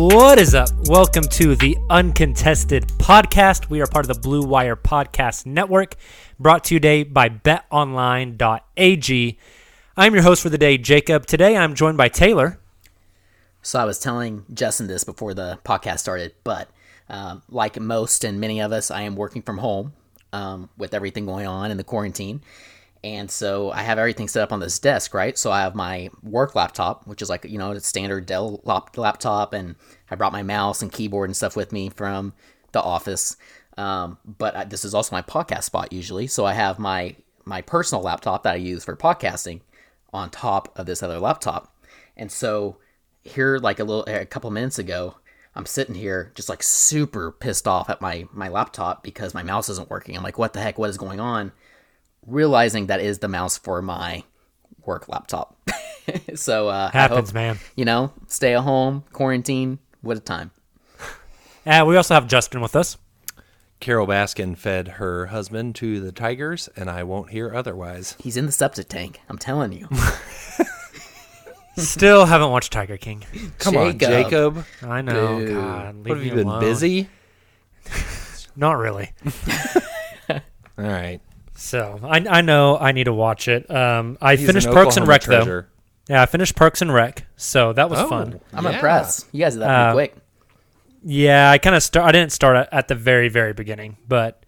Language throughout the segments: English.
What is up? Welcome to the Uncontested Podcast. We are part of the Blue Wire Podcast Network, brought to you today by betonline.ag. I'm your host for the day, Jacob. Today I'm joined by Tayler. So I was telling Justin this before the podcast started, but um, like most and many of us, I am working from home um, with everything going on in the quarantine. And so I have everything set up on this desk, right? So I have my work laptop, which is like, you know, a standard Dell lap- laptop, and I brought my mouse and keyboard and stuff with me from the office. Um, but I, this is also my podcast spot usually. So I have my my personal laptop that I use for podcasting on top of this other laptop. And so here, like a little, a couple minutes ago, I'm sitting here just like super pissed off at my my laptop because my mouse isn't working. I'm like, what the heck? What is going on? Realizing that is the mouse for my work laptop. so uh, Happens, hope, man. You know, stay at home, quarantine. What a time. And we also have Justin with us. Carole Baskin fed her husband to the tigers, and I won't hear otherwise. He's in the septic tank. I'm telling you. Still haven't watched Tiger King. Come on, Jacob. I know. Dude. God, leave What have me you been alone. busy? Not really. All right. So I, I know I need to watch it. Um, I He's finished an Parks and Oklahoma Rec though. Yeah, I finished Parks and Rec, so that was Oh, fun. I'm yeah. impressed. You guys did that pretty Uh, quick. Yeah, I kind of start. I didn't start at, at the very very beginning, but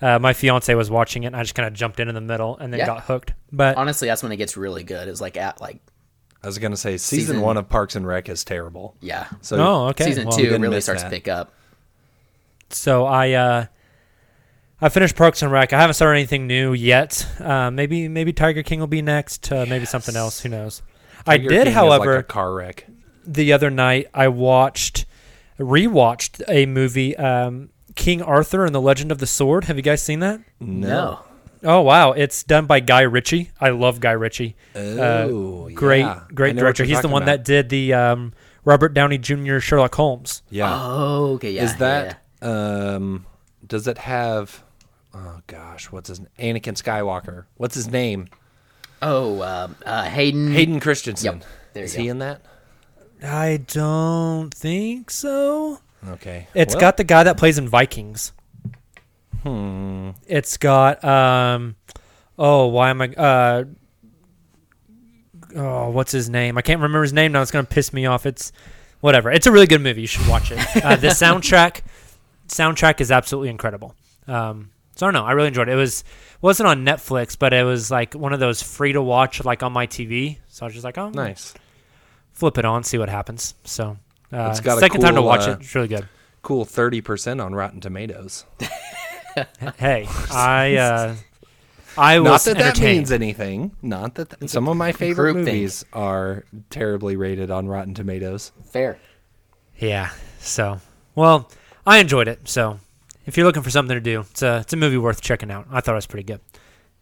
uh, my fiance was watching it, and I just kind of jumped in in the middle and then Yeah. got hooked. But Honestly, that's when it gets really good. Is like at like I was gonna say season, Season- one of Parks and Rec is terrible. yeah. So oh, okay. Season Well, you two didn't really miss starts that. to pick up. So I uh, I finished Parks and Rec. I haven't started anything new yet. Uh, maybe maybe Tiger King will be next. Uh, maybe something else. Who knows? I did, King however, like a car wreck. the other night I watched, rewatched a movie, um, King Arthur and the Legend of the Sword. Have you guys seen that? No. Oh wow, it's done by Guy Ritchie. I love Guy Ritchie. Oh, great, yeah. Great director. He's the one about. that did the um, Robert Downey Jr. Sherlock Holmes. Yeah. Oh, okay, yeah. Is yeah, that yeah. um does it have oh gosh, what's his Anakin Skywalker. What's his name? Oh, um, uh, Hayden. Hayden Christensen. Yep, there Is he go. in that? I don't think so. Okay. It's Well, got the guy that plays in Vikings. Hmm. It's got um, oh why am I uh, oh what's his name? I can't remember his name now. It's gonna piss me off. It's whatever. It's a really good movie. You should watch it. Uh, the soundtrack soundtrack is absolutely incredible. Um, so I don't know. I really enjoyed it. It was wasn't on Netflix, but it was like one of those free to watch like on my TV. So I was just like, oh, nice. flip it on, see what happens. So uh, It's got a second time to watch uh, it. It's really good. Cool 30% on Rotten Tomatoes. Hey, I uh, I Not was that that means anything. Not that th- some of my favorite groupthink. movies are terribly rated on Rotten Tomatoes. Fair. Yeah. So, well, I enjoyed it. So, if you're looking for something to do, it's a it's a movie worth checking out. I thought it was pretty good.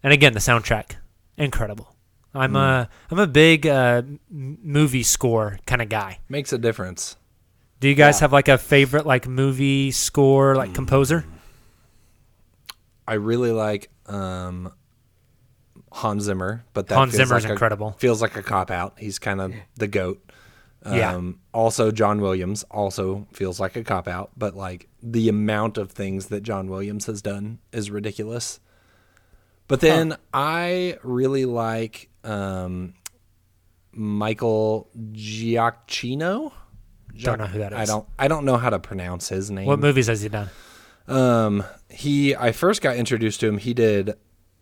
And again, the soundtrack, incredible. I'm a I'm a big uh, movie score kind of guy. Makes a difference. Do you guys Yeah. have like a favorite like movie score like composer? I really like um, Hans Zimmer, but that Hans feels Zimmer's like a- incredible. feels like a cop out. He's kind of the goat. Um, Yeah. Also, John Williams also feels like a cop out, but like the amount of things that John Williams has done is ridiculous. But then I really like um, Michael Giacchino. Don't know who that is. I don't. I don't know how to pronounce his name. What movies has he done? Um, he. I first got introduced to him. He did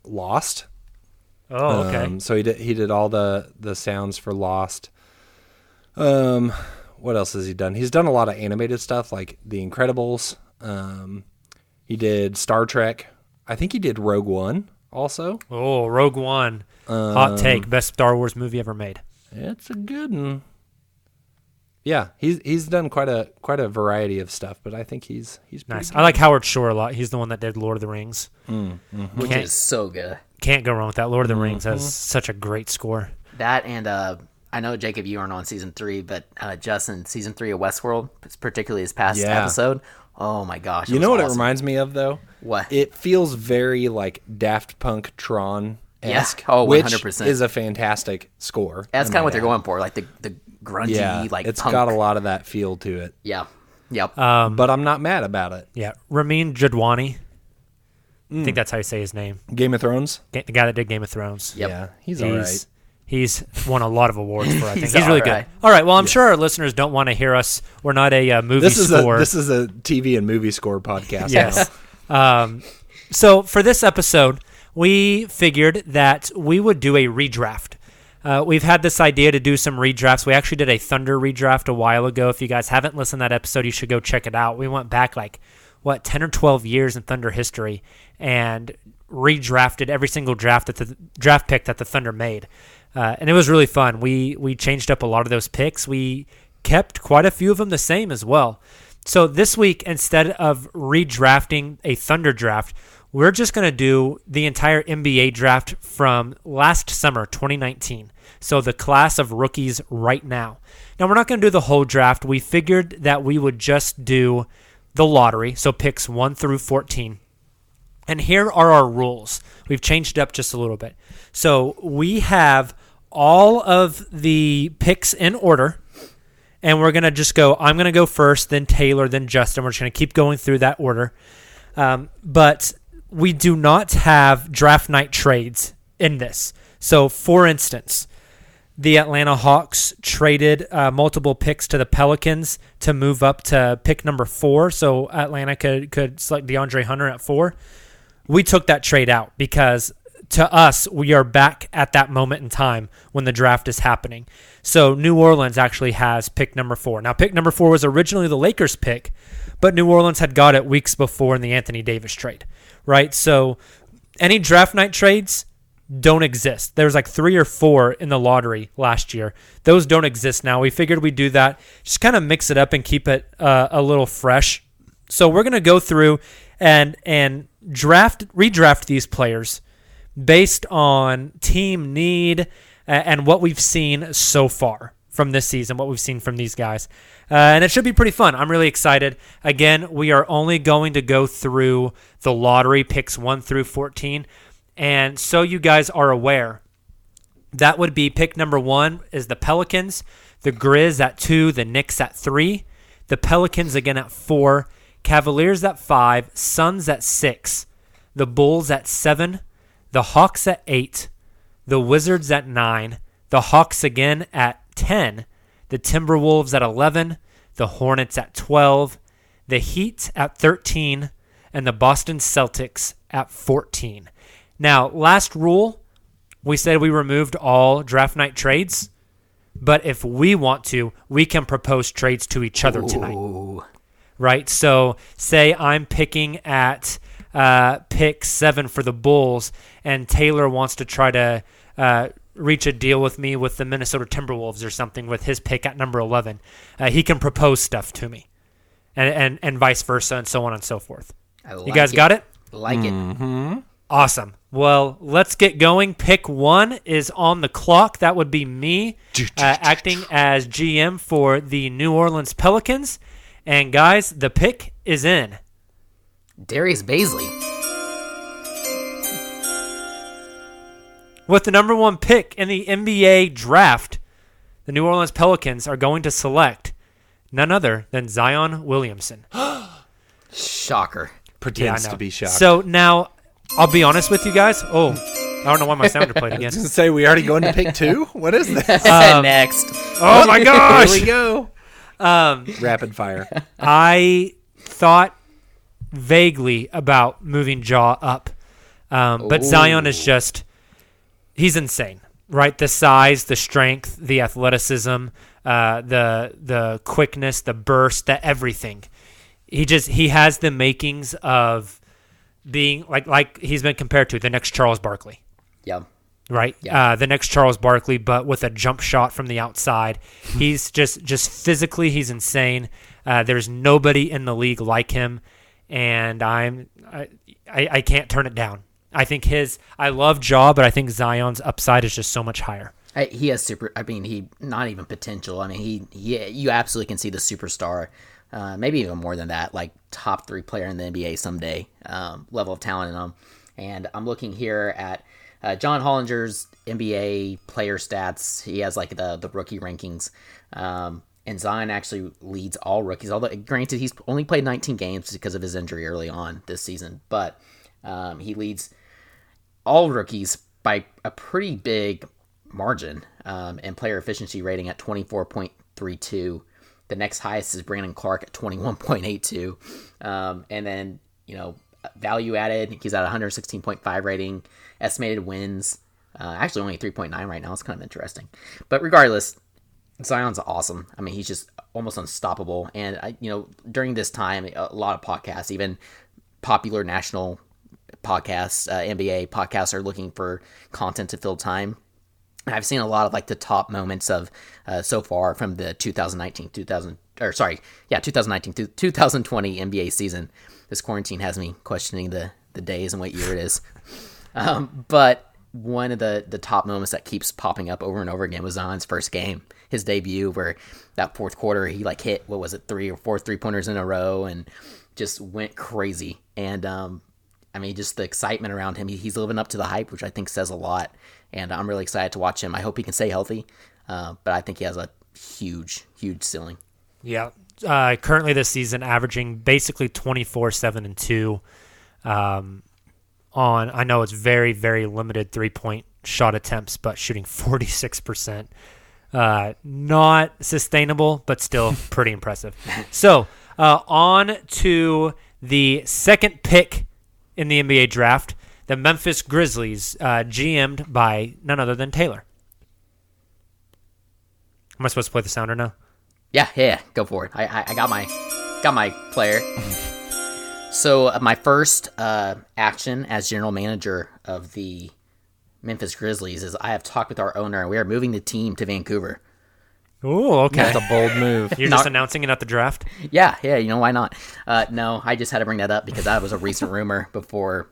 Lost. Oh, okay. Um, so he did he did all the the sounds for Lost. Um, what else has he done? He's done a lot of animated stuff like The Incredibles. Um, he did Star Trek. I think he did Rogue One also. oh, Rogue One. Um, Hot take: best Star Wars movie ever made. It's a good one. Yeah, he's he's done quite a quite a variety of stuff, but I think he's he's pretty Nice. good. I like Howard Shore a lot. He's the one that did Lord of the Rings. Which Can't- is so good. Can't go wrong with that. Lord of the Rings Mm-hmm. has such a great score. That and uh, I know Jacob, you aren't on season three, but uh, Justin, season three of Westworld, particularly his past Yeah. episode. Oh my gosh! You know what it reminds me of though? What? It feels very like Daft Punk Tron esque. Yeah. Oh, 100%. is a fantastic score. That's kind of what might they're going for, like the the grungy, Yeah, like it's punk. got a lot of that feel to it. Yeah. Yep. Um, But I'm not mad about it. yeah, Ramin Djawadi. I Mm. think that's how you say his name. Game of Thrones. Ga- The guy that did Game of Thrones. Yep. Yeah, he's, He's all right. He's won a lot of awards for. it, I think He's he's, really alright. good. All right. Well, I'm sure our listeners don't want to hear us. We're not a uh, movie This is score. a this is a TV and movie score podcast. Yes. um, so for this episode, we figured that we would do a redraft. Uh, we've had this idea to do some redrafts. We actually did a Thunder redraft a while ago. If you guys haven't listened to that episode, you should go check it out. We went back like what ten or twelve years in Thunder history and redrafted every single draft that the draft pick that the Thunder made, uh, and it was really fun. We we changed up a lot of those picks. We kept quite a few of them the same as well. So this week, instead of redrafting a Thunder draft, we're just going to do the entire NBA draft from last summer, 2019. So the class of rookies right now. Now, we're not going to do the whole draft. We figured that we would just do the lottery, so picks 1 through 14. And here are our rules. We've changed up just a little bit. So we have all of the picks in order and we're gonna just go. I'm gonna go first, then Tayler, then Justin. We're just gonna keep going through that order. Um, but we do not have draft night trades in this. So, for instance, the Atlanta Hawks traded uh, multiple picks to the Pelicans to move up to pick number four, so Atlanta could could select DeAndre Hunter at four. We took that trade out because to us, we are back at that moment in time when the draft is happening. So New Orleans actually has pick number four. Now, pick number four was originally the Lakers' pick, but New Orleans had got it weeks before in the Anthony Davis trade, right? So any draft night trades don't exist. There's like three or four in the lottery last year. Those don't exist now. We figured we'd do that, just kind of mix it up and keep it uh, a little fresh. So we're gonna go through and and draft redraft these players based on team need uh, and what we've seen so far from this season, what we've seen from these guys. Uh, and it should be pretty fun. I'm really excited. Again, we are only going to go through the lottery picks 1 through 14. And so you guys are aware, that would be pick number one is the Pelicans, the Grizz at two, the Knicks at three, the Pelicans again at four, Cavaliers at five, Suns at six, the Bulls at seven, the Hawks at eight, the Wizards at nine, the Hawks again at 10, the Timberwolves at 11, the Hornets at 12, the Heat at 13, and the Boston Celtics at 14. Now, last rule, we said we removed all draft night trades, but if we want to, we can propose trades to each other tonight. Right? So, say I'm picking at uh, pick seven for the Bulls, and Tayler wants to try to uh, reach a deal with me with the Minnesota Timberwolves or something with his pick at number 11. Uh, he can propose stuff to me, and, and, and vice versa, and so on and so forth. I You like guys got it? Like it. Awesome. Well, let's get going. Pick one is on the clock. That would be me uh, acting as GM for the New Orleans Pelicans. And guys, the pick is in. Darius Bazley. With the number one pick in the NBA draft, the New Orleans Pelicans are going to select none other than Zion Williamson. Shocker. Pretends I know. to be shocked. So now, I'll be honest with you guys. Oh, I don't know why my sounder played again. to say we already going to pick two. What is this? Next. Oh my gosh! Here we go. Um, Rapid fire. I thought vaguely about moving Ja up, um, but Zion is just he's insane, right? The size, the strength, the athleticism, uh, the the quickness, the burst, the everything. He just he has the makings of being like like he's been compared to the next Charles Barkley Yeah. right? Yeah. Uh, the next Charles Barkley, but with a jump shot from the outside. he's just just physically, he's insane. Uh, there's nobody in the league like him, and I'm I, I I can't turn it down. I think his I love Ja, but I think Zion's upside is just so much higher. I, he has super. I mean, he not even potential. I mean, he, he you absolutely can see the superstar. Uh, maybe even more than that, like top three player in the NBA someday. Um, level of talent in him. And I'm looking here at uh, John Hollinger's NBA player stats. He has like the the rookie rankings. Um, and Zion actually leads all rookies. Although, granted, he's only played 19 games because of his injury early on this season, but um, he leads all rookies by a pretty big margin um, and player efficiency rating at 24.32. The next highest is Brandon Clarke at 21.82. Um, and then, you know, value added, he's at 116.5 rating. Estimated wins, uh, actually only 3.9 right now. It's kind of interesting. But regardless, Zion's awesome. I mean, he's just almost unstoppable. And I, you know, during this time, a lot of podcasts, even popular national podcasts, uh, NBA podcasts, are looking for content to fill time. I've seen a lot of like the top moments of uh, so far from the 2019 2000 or sorry, yeah, 2019 to 2020 NBA season. This quarantine has me questioning the the days and what year it is. Um, but one of the the top moments that keeps popping up over and over again was Zion's first game, his debut, where that fourth quarter he like hit what was it three or four three pointers in a row and just went crazy. And um, I mean, just the excitement around him, he, he's living up to the hype, which I think says a lot. And I'm really excited to watch him. I hope he can stay healthy, uh, but I think he has a huge, huge ceiling. Yeah. Uh, currently this season, averaging basically 24, 7, and 2. Um, on, I know it's very, very limited three point shot attempts, but shooting 46%. Uh, not sustainable, but still pretty impressive. So, uh, on to the second pick in the NBA draft, the Memphis Grizzlies, uh, GM'd by none other than Tayler. Am I supposed to play the sounder now? Yeah, yeah, go for it. I, I, I got my got my player. so uh, my first uh, action as general manager of the Memphis Grizzlies is I have talked with our owner and we are moving the team to Vancouver. Ooh, okay. That's a bold move. You're just announcing it at the draft. Yeah, yeah, you know why not? Uh, no, I just had to bring that up because that was a recent rumor before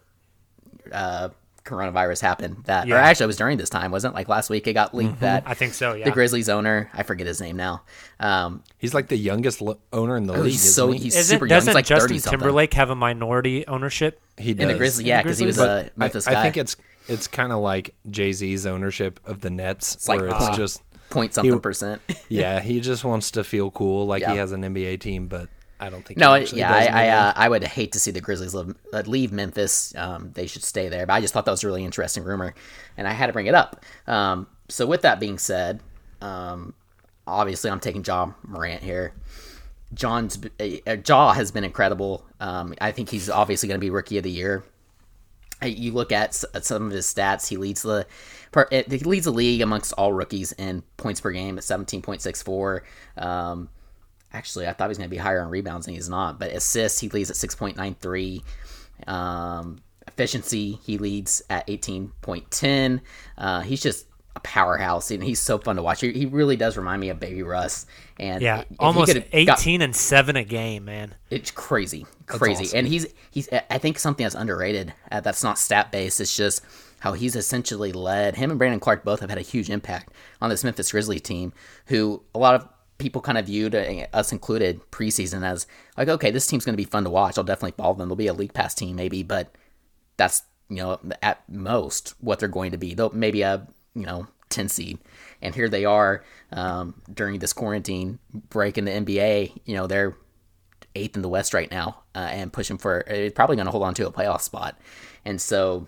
uh, coronavirus happened. That or actually, it was during this time, wasn't it? Like last week, it got leaked that I think so. yeah. the Grizzlies owner, I forget his name now. Um, He's like the youngest lo- owner in the oh, league. he's so he? he's Isn't super young. He's doesn't like Justin thirty something. Timberlake have a minority ownership? he does. in the Grizzlies, yeah, because he was Grizzlies? a I, Memphis I guy. think it's it's kind of like Jay Z's ownership of the Nets, like where it's point- just point something he- percent. yeah, he just wants to feel cool, like Yeah. he has an NBA team, but I don't think. No, he yeah, I I, uh, I would hate to see the Grizzlies leave, uh, leave Memphis. Um, they should stay there. But I just thought that was a really interesting rumor, and I had to bring it up. Um, so with that being said, um, obviously I'm taking Ja Morant here. John's uh, Ja has been incredible. Um, I think he's obviously going to be Rookie of the Year. Uh, You look at some of his stats. He leads the per- it- he leads the league amongst all rookies in points per game at seventeen point six four. Um, actually, I thought he was going to be higher on rebounds, and he's not. But assists, he leads at six point nine three. Um, efficiency, he leads at eighteen point ten. Uh, he's just a powerhouse, and he's so fun to watch. He, he really does remind me of Baby Russ. And Yeah, almost could've got- 18 and 7 a game, man. it's crazy, crazy, and he's he's. I think something that's underrated. Uh, that's not stat based. It's just how he's essentially led. Him and Brandon Clarke both have had a huge impact on this Memphis Grizzlies team, who a lot of people kind of viewed, uh, us included, preseason as like, okay, this team's going to be fun to watch. I'll definitely follow them. They'll be a league pass team, maybe, but that's you know at most what they're going to be. They'll maybe a you know ten seed, and here they are um, during this quarantine break in the NBA. You know they're eighth in the West right now uh, and pushing for uh, probably going to hold on to a playoff spot. And so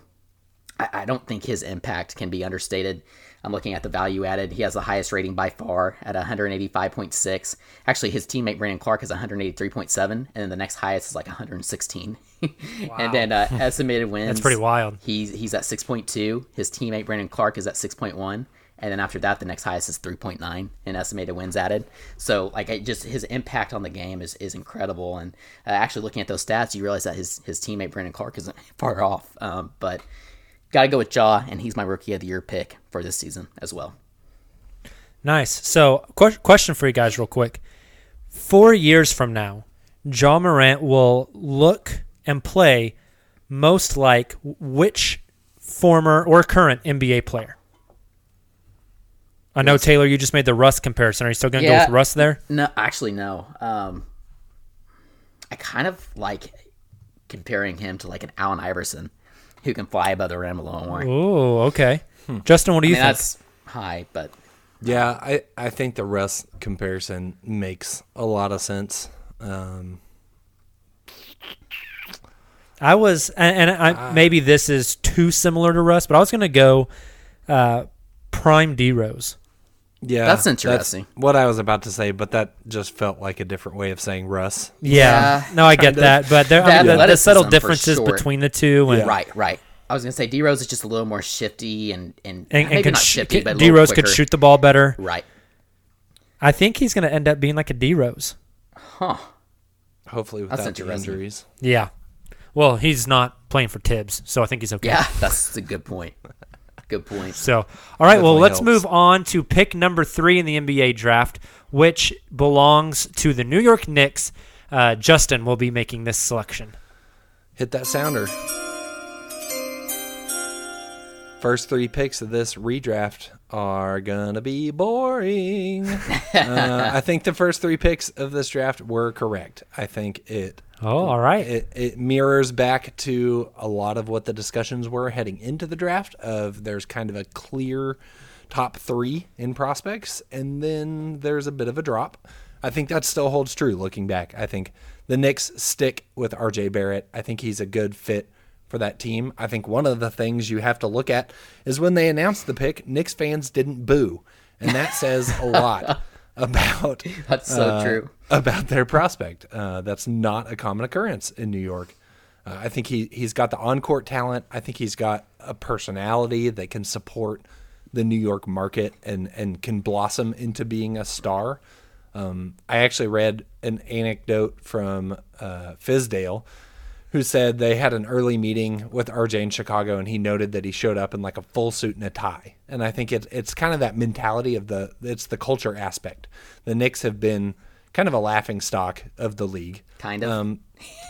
I, I don't think his impact can be understated. I'm looking at the value added. He has the highest rating by far at 185.6. Actually, his teammate Brandon Clarke is 183.7, and then the next highest is like 116. and then uh, estimated wins. That's pretty wild. He's he's at 6.2. His teammate Brandon Clarke is at 6.1. And then after that, the next highest is 3.9 in estimated wins added. So, like, I just his impact on the game is, is incredible. And uh, actually, looking at those stats, you realize that his his teammate Brandon Clarke isn't far off. Um, but got to go with Ja, and he's my rookie of the year pick for this season as well. Nice. So, que- question for you guys, real quick. Four years from now, Ja Morant will look and play most like which former or current NBA player? I know Tayler, you just made the Russ comparison. Are you still going to go with Russ there? No, actually, no. Um, I kind of like comparing him to like an Allen Iverson who can fly above the rim a little more. I Oh, okay. Justin, what do you mean, think? that's high, but Yeah, I, I think the Russ comparison makes a lot of sense. Um, I was, and, and I, maybe this is too similar to Russ, but I was going to go uh, Prime D Rose. Yeah, That's interesting. what I was about to say, but that just felt like a different way of saying Russ. Yeah, Yeah, no, I get that, but there, I The mean, the, the subtle differences sure. between the two, and right, right. I was gonna say D Rose is just a little more shifty and and, and, maybe and could not sh- shifty, could- but a D little Rose could shoot the ball better. Right. I think he's going to end up being like a D Rose. Huh. Hopefully without the injuries. Yeah. Well, he's not playing for Thibs, so I think he's okay. Yeah, that's a good point. Good point. So, all right, well, let's helps. move on to pick number three in the NBA draft, which belongs to the New York Knicks. Uh, Justin will be making this selection. Hit that sounder. First three picks of this redraft are gonna be boring. uh, I think the first three picks of this draft were correct. I think it Oh, all right. it, it mirrors back to a lot of what the discussions were heading into the draft of there's kind of a clear top three in prospects and then there's a bit of a drop i think that still holds true looking back i think the Knicks stick with rj barrett i think he's a good fit for that team i think one of the things you have to look at is when they announced the pick Knicks fans didn't boo and that says a lot about That's so uh, true. about their prospect. Uh, that's not a common occurrence in New York. Uh, I think he he's got the on court talent. I think he's got a personality that can support the New York market and and can blossom into being a star. Um, I actually read an anecdote from uh, Fizdale, who said they had an early meeting with RJ in Chicago, and he noted that he showed up in like a full suit and a tie. And I think it's it's kind of that mentality of the it's the culture aspect. The Knicks have been kind of a laughing stock of the league, Kind of. um,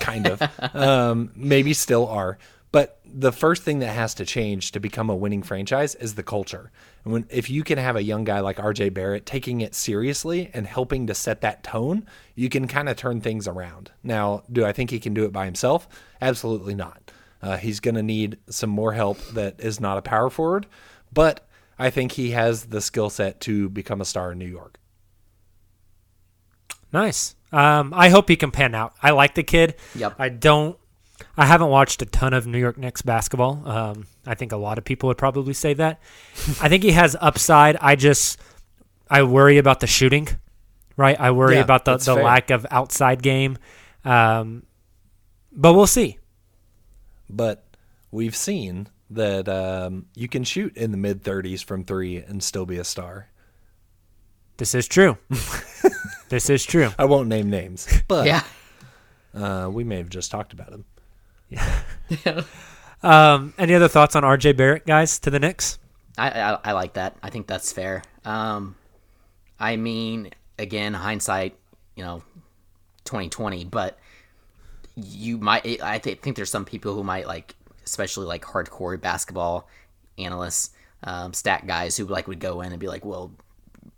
kind of, um, maybe still are. But the first thing that has to change to become a winning franchise is the culture. And when if you can have a young guy like RJ Barrett taking it seriously and helping to set that tone, you can kind of turn things around. Now, do I think he can do it by himself? Absolutely not. Uh, he's going to need some more help that is not a power forward, but I think he has the skill set to become a star in New York. Nice. Um, I hope he can pan out. I like the kid. Yep. I don't. I haven't watched a ton of New York Knicks basketball. Um, I think a lot of people would probably say that. I think he has upside. I just I worry about the shooting. Right. I worry Yeah, about the, the fair. lack of outside game. Um, but we'll see. But we've seen that um, you can shoot in the mid 30s from three and still be a star. This is true. this is true. I won't name names, but Yeah. uh, we may have just talked about him. Um, any other thoughts on RJ Barrett, guys, to the Knicks? I, I I like that. I think that's fair. Um, I mean, again, hindsight, you know, twenty twenty, but you might. I thi- think there's some people who might like, especially like hardcore basketball analysts, um, stat guys who like would go in and be like, well.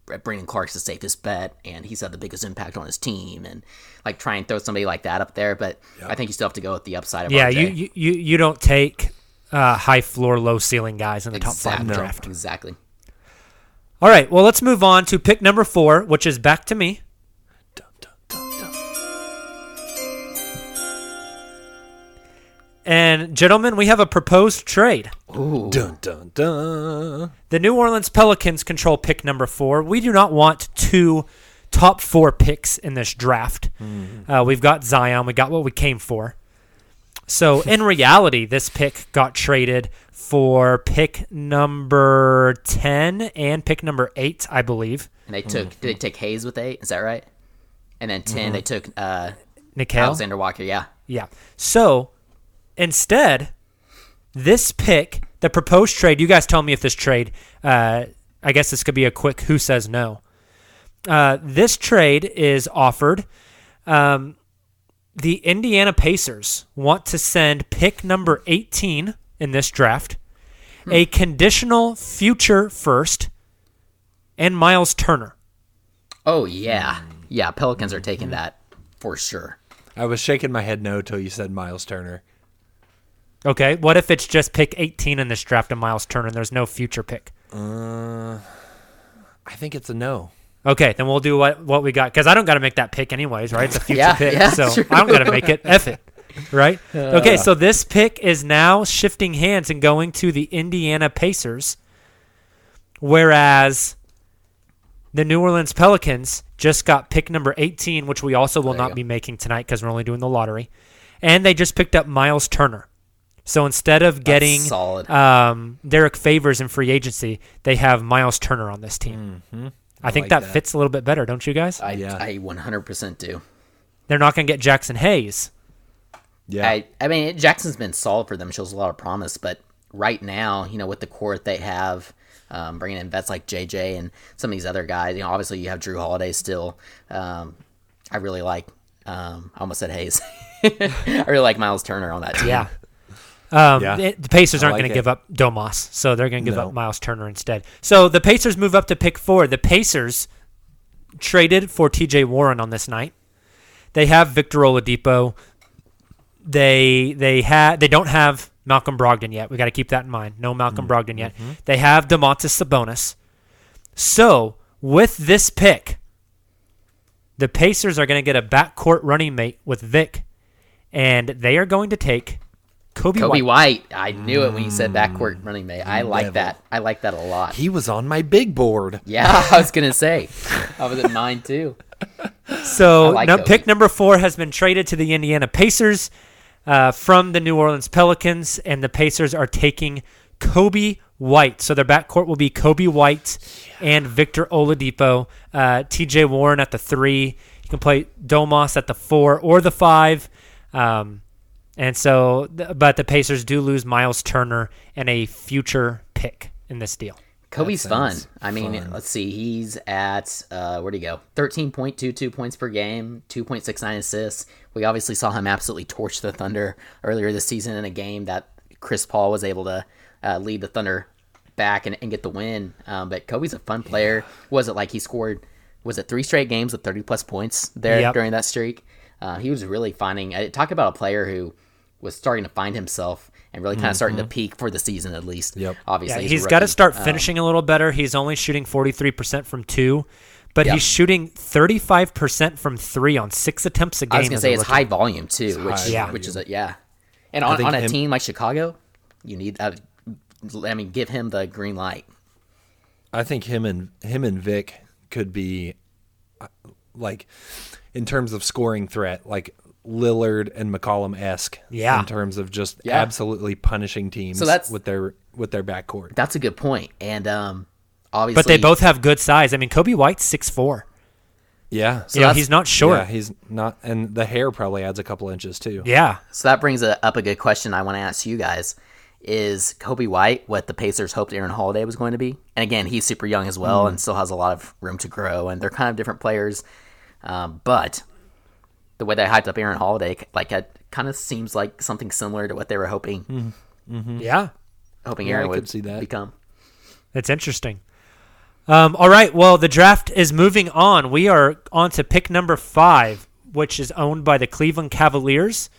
Brandon Clarke's the safest bet, and he's had the biggest impact on his team, and like try and throw somebody like that up there. But I think you still have to go with the upside of Yeah, RJ. you, you you you don't take uh, high floor, low ceiling guys in the top five exactly. draft. Exactly. All right, well, let's move on to pick number four, which is back to me. And gentlemen, we have a proposed trade. Dun dun dun. The New Orleans Pelicans control pick number four. We do not want two top four picks in this draft. Uh, we've got Zion. We got what we came for. So in reality, this pick got traded for pick number ten and pick number eight, I believe. And they took did they take Hayes with eight? Is that right? And then 10 they took uh, Nickeil. Alexander Walker. Yeah. Yeah. So instead, this pick, the proposed trade, you guys tell me if this trade, uh, I guess this could be a quick who says no. Uh, this trade is offered. Um, the Indiana Pacers want to send pick number 18 in this draft, a conditional future first, and Miles Turner. Oh yeah, yeah. Pelicans are taking that for sure. I was shaking my head no till you said Miles Turner. Okay, what if it's just pick 18 in this draft of Miles Turner and there's no future pick? Uh, I think it's a no. Okay, then we'll do what what we got because I don't got to make that pick anyways, right? It's a future Yeah, pick, yeah, so true. I don't got to make it. F it, right? okay, so this pick is now shifting hands and going to the Indiana Pacers, whereas the New Orleans Pelicans just got pick number 18, which we also will not go. be making tonight because we're only doing the lottery, and they just picked up Miles Turner. So instead of getting solid. um, Derrick Favors in free agency, they have Miles Turner on this team. I think like that, that. fits a little bit better, don't you guys? I Yeah. I 100% do. They're not going to get Jaxson Hayes. Yeah. I I mean Jaxson's been solid for them, shows a lot of promise, but right now, you know, with the core that they have, um, bringing in vets like JJ and some of these other guys, you know, obviously you have Jrue Holiday still. Um, I really like. Um, I almost said Hayes. I really like Miles Turner on that team. Yeah. Um, Yeah. the, the Pacers aren't like going to give up Domas, so they're going to give No. up Miles Turner instead. So the Pacers move up to pick four. The Pacers traded for T.J. Warren on this night. They have Victor Oladipo. They they had they don't have Malcolm Brogdon yet. We got to keep that in mind. No Malcolm Brogdon yet. They have Domantas Sabonis. So with this pick, the Pacers are going to get a backcourt running mate with Vic, and they are going to take Coby, Coby White. White. I knew it when you said backcourt running mate. I like Level. that. I like that a lot. he was on my big board. Yeah, I was gonna say. I was in mine too. So like no, pick number four has been traded to the Indiana Pacers uh, from the New Orleans Pelicans, and the Pacers are taking Coby White. So their backcourt will be Coby White and Victor Oladipo. Uh, T.J. Warren at the three. You can play Domas at the four or the five. Um, and so, but the Pacers do lose Miles Turner and a future pick in this deal. Coby's fun. I mean, fun. let's see. He's at uh, where'd he go? Thirteen point two two points per game, two point six nine assists. We obviously saw him absolutely torch the Thunder earlier this season in a game that Chris Paul was able to uh, lead the Thunder back and, and get the win. Um, but Coby's a fun player. Was it like he scored? Was it three straight games with thirty plus points there Yep. during that streak? Uh, he was really finding. Uh, talk about a player who was starting to find himself and really kind of starting to peak for the season at least. Yep. Obviously, Yeah, he's, he's a got to rookie. start Um, finishing a little better. He's only shooting 43% from two, but Yeah. he's shooting 35% from three on six attempts a game. I was gonna say it's rookie. high volume too, which high Yeah. which is a yeah. And on, on a him- team like Chicago, you need. Uh, I mean, give him the green light. I think him and him and Vic could be uh, like in terms of scoring threat, like Lillard and McCollum esque. Yeah. In terms of just Yeah. absolutely punishing teams So that's- with their with their backcourt. That's a good point. And um, obviously, But they both have good size. I mean, Coby White's six four. Yeah. you know, he's not short. Yeah, he's not, and the hair probably adds a couple inches too. Yeah. So that brings a, up a good question I want to ask you guys. Is Coby White what the Pacers hoped Aaron Holiday was going to be? And again, he's super young as well and still has a lot of room to grow. And they're kind of different players. Um, but the way they hyped up Aaron Holiday, like it kind of seems like something similar to what they were hoping Yeah. hoping Yeah, I Aaron could would see that. become. That's interesting. Um, all right. Well, the draft is moving on. We are on to pick number five, which is owned by the Cleveland Cavaliers.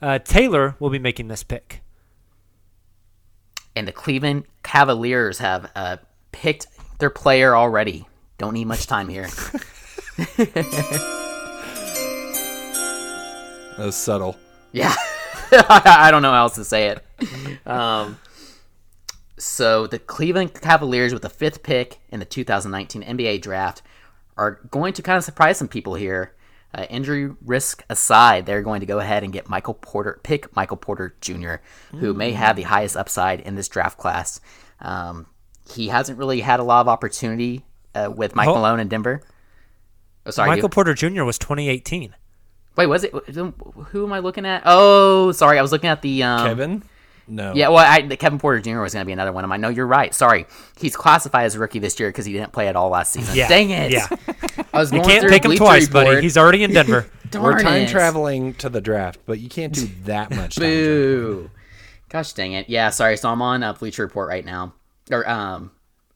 Uh, Tayler will be making this pick. And the Cleveland Cavaliers have uh, picked their player already. Don't need much time here. That was subtle. Yeah, I don't know how else to say it. Um, so the Cleveland Cavaliers, with the fifth pick in the 2019 NBA Draft, are going to kind of surprise some people here. Uh, injury risk aside, they're going to go ahead and get Michael Porter, pick Michael Porter Jr., who may have the highest upside in this draft class. Um, he hasn't really had a lot of opportunity uh, with Mike Ho- Malone in Denver. Oh, sorry, Michael you- Porter Jr. was 2018. Wait, was it? Who am I looking at? Oh, sorry, I was looking at the um, Kevin? No. Yeah, well, I, the Kevin Porter Jr. was going to be another one of mine. No, you're right. Sorry, he's classified as a rookie this year because he didn't play at all last season. Yeah. Dang it! Yeah. I was You can't through pick him Bleacher twice, buddy. He's already in Denver. Darn We're time it. traveling to the draft, but you can't do that much time travel. Boo! Gosh dang it! Yeah, sorry. So I'm on uh, Bleacher Report right now, or um,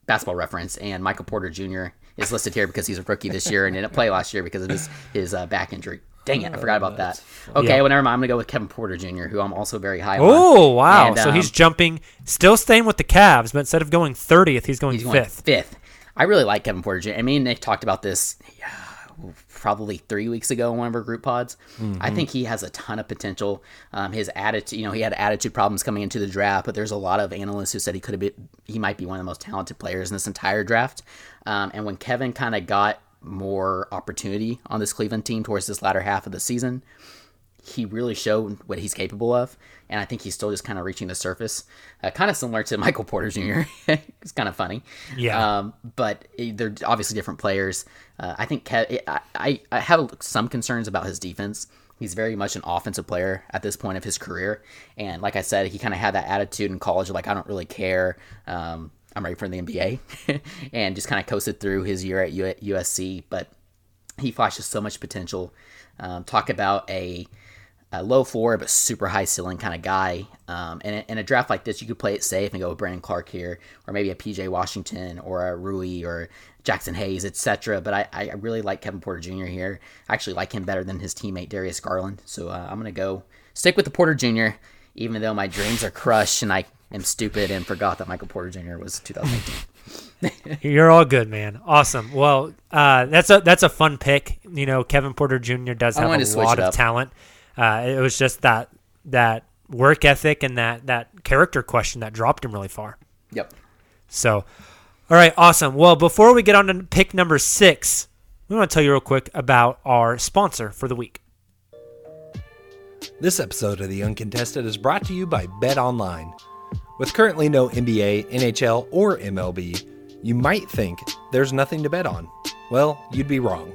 Basketball Reference, and Michael Porter Jr. is listed here because he's a rookie this year and didn't play last year because of his his uh, back injury. Dang it! I forgot about that. Okay, Yeah. well, never mind. I'm gonna go with Kevin Porter Jr., who I'm also very high on. Oh, wow. And, so he's um, jumping, still staying with the Cavs, but instead of going 30th, he's going He's going fifth. Fifth. I really like Kevin Porter Jr. I mean, Nick talked about this yeah, probably three weeks ago in one of our group pods. I think he has a ton of potential. Um, his attitude, you know, he had attitude problems coming into the draft, but there's a lot of analysts who said he could have been, he might be one of the most talented players in this entire draft. Um, and when Kevin kind of got more opportunity on this Cleveland team towards this latter half of the season, he really showed what he's capable of, and I think he's still just kind of reaching the surface, uh, kind of similar to Michael Porter Jr. it's kind of funny, Yeah. Um, but they're obviously different players. Uh, I think Kev, I, I I have some concerns about his defense. He's very much an offensive player at this point of his career, and like I said, he kind of had that attitude in college, like I don't really care. Um, I'm ready for the NBA, and just kind of coasted through his year at USC, but he flashes so much potential. Um, talk about a, a low floor but super high ceiling kind of guy. Um, and in a draft like this, you could play it safe and go with Brandon Clarke here, or maybe a PJ Washington, or a Rui, or Jaxson Hayes, etc. But I, I really like Kevin Porter Jr. here. I actually like him better than his teammate Darius Garland. So uh, I'm gonna go stick with the Porter Jr. Even though my dreams are crushed and I am stupid and forgot that Michael Porter Jr. was 2018. You're all good, man. Awesome. Well, uh, that's a that's a fun pick. You know, Kevin Porter Jr. does have a lot of talent. Uh, it was just that that work ethic and that that character question that dropped him really far. yep. So, all right, awesome. Well, before we get on to pick number six, we want to tell you real quick about our sponsor for the week. This episode of The Uncontested is brought to you by Bet Online. With currently no NBA, NHL, or MLB, you might think there's nothing to bet on. Well, you'd be wrong.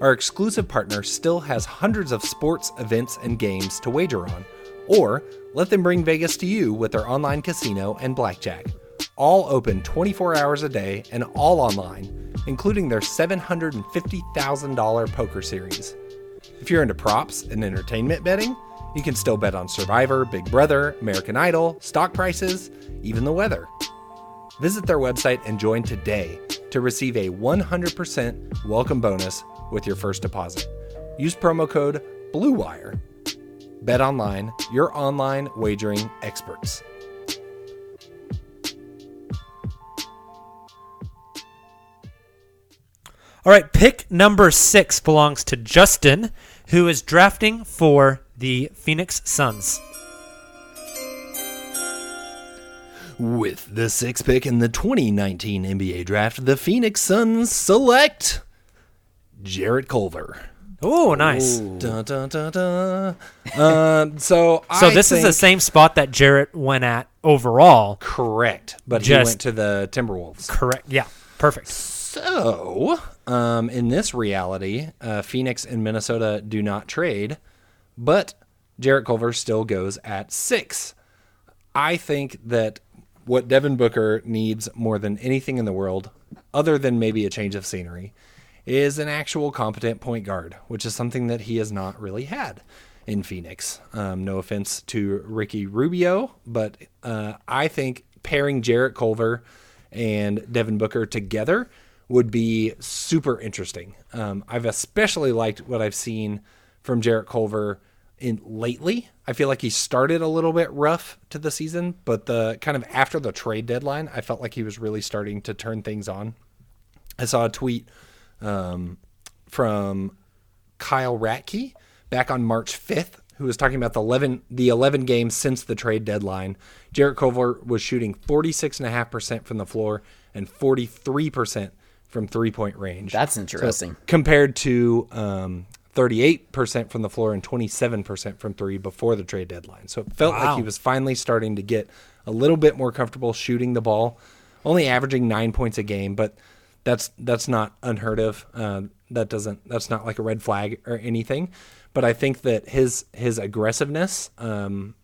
Our exclusive partner still has hundreds of sports, events, and games to wager on. Or let them bring Vegas to you with their online casino and blackjack. All open 24 hours a day and all online, including their $750,000 poker series. If you're into props and entertainment betting, You can still bet on Survivor, Big Brother, American Idol, stock prices, even the weather. Visit their website and join today to receive a 100% welcome bonus with your first deposit. Use promo code BLUEWIRE. Bet online, your online wagering experts. All right, pick number six belongs to Justin, who is drafting for the Phoenix Suns. With the sixth pick in the 2019 NBA draft, the Phoenix Suns select Jarrett Culver. Oh, nice. Dun, dun, dun. Um, so, So I this is the think- same spot that Jarrett went at overall. correct, but he Just- went to the Timberwolves. Correct. Yeah. Perfect. So, um, in this reality, uh, Phoenix and Minnesota do not trade, but Jarrett Culver still goes at six. I think that what Devin Booker needs more than anything in the world, other than maybe a change of scenery, is an actual competent point guard, which is something that he has not really had in Phoenix. Um, no offense to Ricky Rubio, but uh, I think pairing Jarrett Culver and Devin Booker together would be super interesting. Um, I've especially liked what I've seen from Jarrett Culver in lately. I feel like he started a little bit rough to the season, but the kind of after the trade deadline, I felt like he was really starting to turn things on. I saw a tweet um, from Kyle Ratke back on March 5th, who was talking about the 11 the 11 games since the trade deadline. Jarrett Culver was shooting 46.5% from the floor and 43% from three-point range. That's So, interesting. compared to um, 38% from the floor and 27% from three before the trade deadline. So it felt like he was finally starting to get a little bit more comfortable shooting the ball, only averaging nine points a game, but that's that's not unheard of. Uh, that doesn't that's not like a red flag or anything. But I think that his his aggressiveness, um,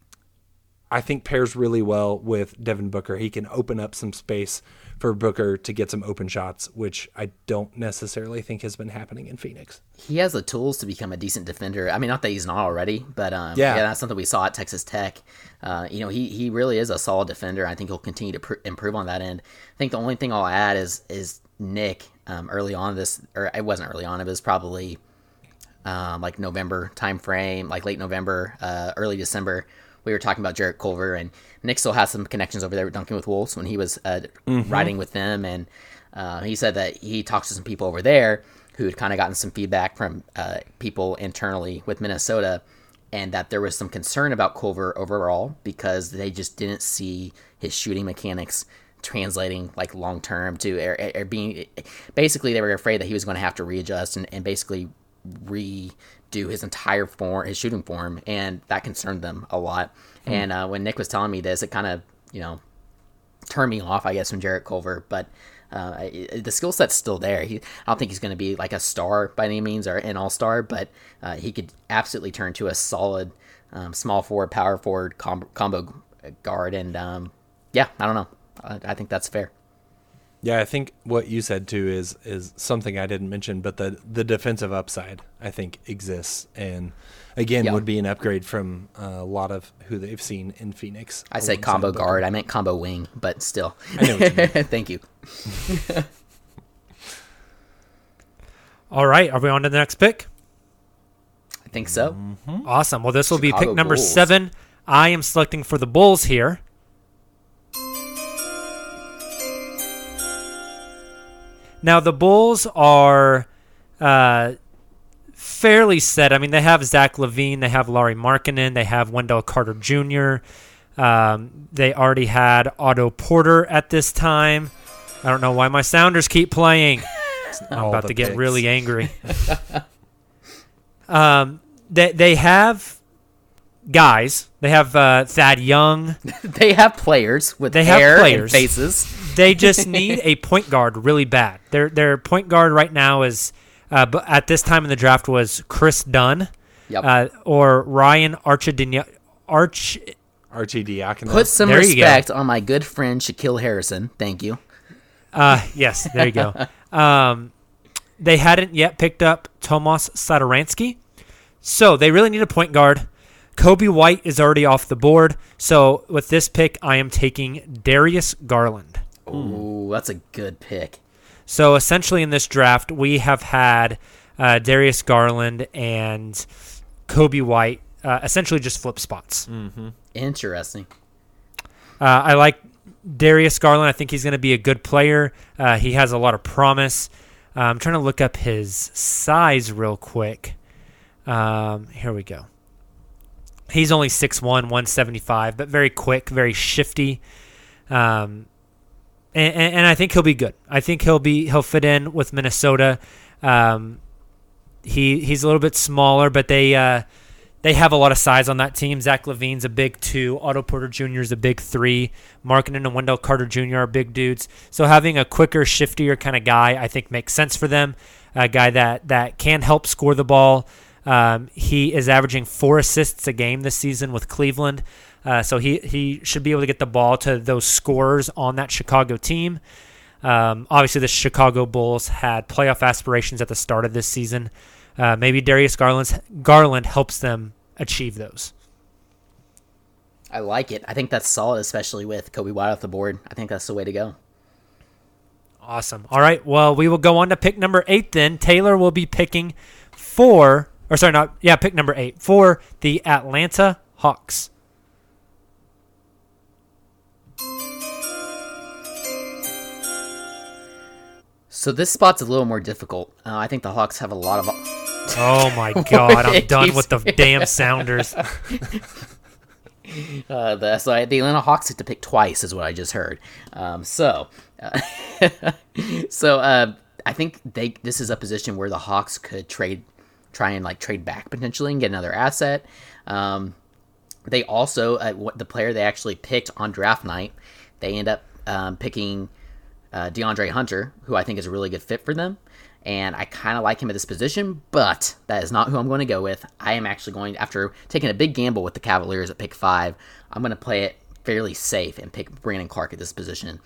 I think pairs really well with Devin Booker. He can open up some space for Booker to get some open shots, which I don't necessarily think has been happening in Phoenix. He has the tools to become a decent defender. I mean, not that he's not already, but um, Yeah. yeah. that's something we saw at Texas Tech. Uh, you know, he, he really is a solid defender. I think he'll continue to pr- improve on that end. I think the only thing I'll add is is Nick um, early on this, or it wasn't early on. It was probably um, like November time frame, like late November, uh, early December. We were talking about Jarrett Culver, and Nick still has some connections over there with Duncan with Wolves when he was uh, riding with them, and uh, he said that he talks to some people over there who had kind of gotten some feedback from uh, people internally with Minnesota, and that there was some concern about Culver overall because they just didn't see his shooting mechanics translating like long term to or, or being basically they were afraid that he was going to have to readjust and, and basically redo his entire form, his shooting form, and that concerned them a lot. And uh, when Nick was telling me this, it kind of, you know, turned me off, I guess, from Jarrett Culver. But uh, the skill set's still there. He, I don't think he's going to be like a star by any means or an all star, but uh, he could absolutely turn to a solid um, small forward, power forward com- combo guard. And um, yeah, I don't know. I, I think that's fair. Yeah, I think what you said too is is something I didn't mention, but the the defensive upside I think exists, and again Yeah. would be an upgrade from uh, a lot of who they've seen in Phoenix. I say combo Booker. guard. I meant combo wing, but still. I know what you mean. Thank you. All right. Are we on to the next pick? I think so. Awesome. Well, this will be pick number Bulls. seven. I am selecting for the Bulls here. Now, the Bulls are uh, fairly set. I mean, they have Zach LaVine, they have Lauri Markkanen, they have Wendell Carter Jr., um, they already had Otto Porter at this time. I don't know why my Sounders keep playing. I'm about to get picks. really angry. um, they they have guys. They have uh, Thad Young. They have players with They have hair and faces. They just need a point guard really bad. Their their point guard right now is, uh, at this time in the draft was Kris Dunn, Yep. uh, or Ryan Archidina Arch. Archie Diakono. Put some there respect on my good friend Shaquille Harrison. Thank you. Uh, yes, there you go. Um, they hadn't yet picked up Tomas Satoransky, so they really need a point guard. Coby White is already off the board. So with this pick, I am taking Darius Garland. Ooh, that's a good pick. So essentially, in this draft, we have had uh, Darius Garland and Coby White uh, essentially just flip spots. Interesting. Uh, I like Darius Garland. I think he's going to be a good player. Uh, he has a lot of promise. Uh, I'm trying to look up his size real quick. Um, here we go. He's only 6'1", 175, but very quick, very shifty. Um, and, and, and I think he'll be good. I think he'll be he'll fit in with Minnesota. Um, he he's a little bit smaller, but they uh, they have a lot of size on that team. Zach LaVine's a big two. Otto Porter Jr. is a big three. Markkanen and Wendell Carter Jr. are big dudes. So having a quicker, shiftier kind of guy, I think makes sense for them. A guy that that can help score the ball. Um, he is averaging four assists a game this season with Cleveland. Uh, so he, he should be able to get the ball to those scorers on that Chicago team. Um, obviously, the Chicago Bulls had playoff aspirations at the start of this season. Uh, maybe Darius Garland's, Garland helps them achieve those. I like it. I think that's solid, especially with Coby White off the board. I think that's the way to go. Awesome. All right. Well, we will go on to pick number eight then. Tayler will be picking for, or sorry, not, yeah, pick number eight for the Atlanta Hawks. So this spot's a little more difficult. Uh, I think the Hawks have a lot of. Oh my God. I'm done with the damn Sounders. Uh, the, so I, the Atlanta Hawks get to pick twice, is what I just heard. Um, so, uh, so uh, I think they this is a position where the Hawks could trade, try and like trade back potentially and get another asset. Um, they also uh, what the player they actually picked on draft night, they end up um, picking uh, DeAndre Hunter, who I think is a really good fit for them. And I kind of like him at this position, but that is not who I'm going to go with. I am actually going, after taking a big gamble with the Cavaliers at pick five, I'm going to play it fairly safe and pick Brandon Clarke at this position.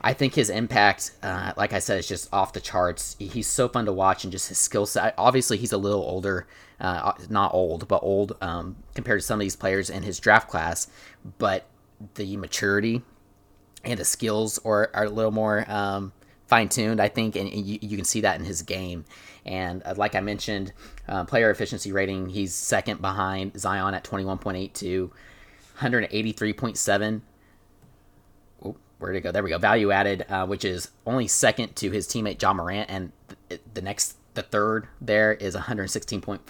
I think his impact, uh, like I said, is just off the charts. He's so fun to watch, and just his skill set. Obviously, he's a little older, uh, not old, but old um, compared to some of these players in his draft class. But the maturity and the skills are, are a little more um, fine tuned, I think, and, and you, you can see that in his game. And uh, like I mentioned, uh, player efficiency rating, he's second behind Zion at 21.82, 183.7. Oh, where'd it go? There we go. Value added, uh, which is only second to his teammate Ja Morant, and th- the next, the third there is 116.5,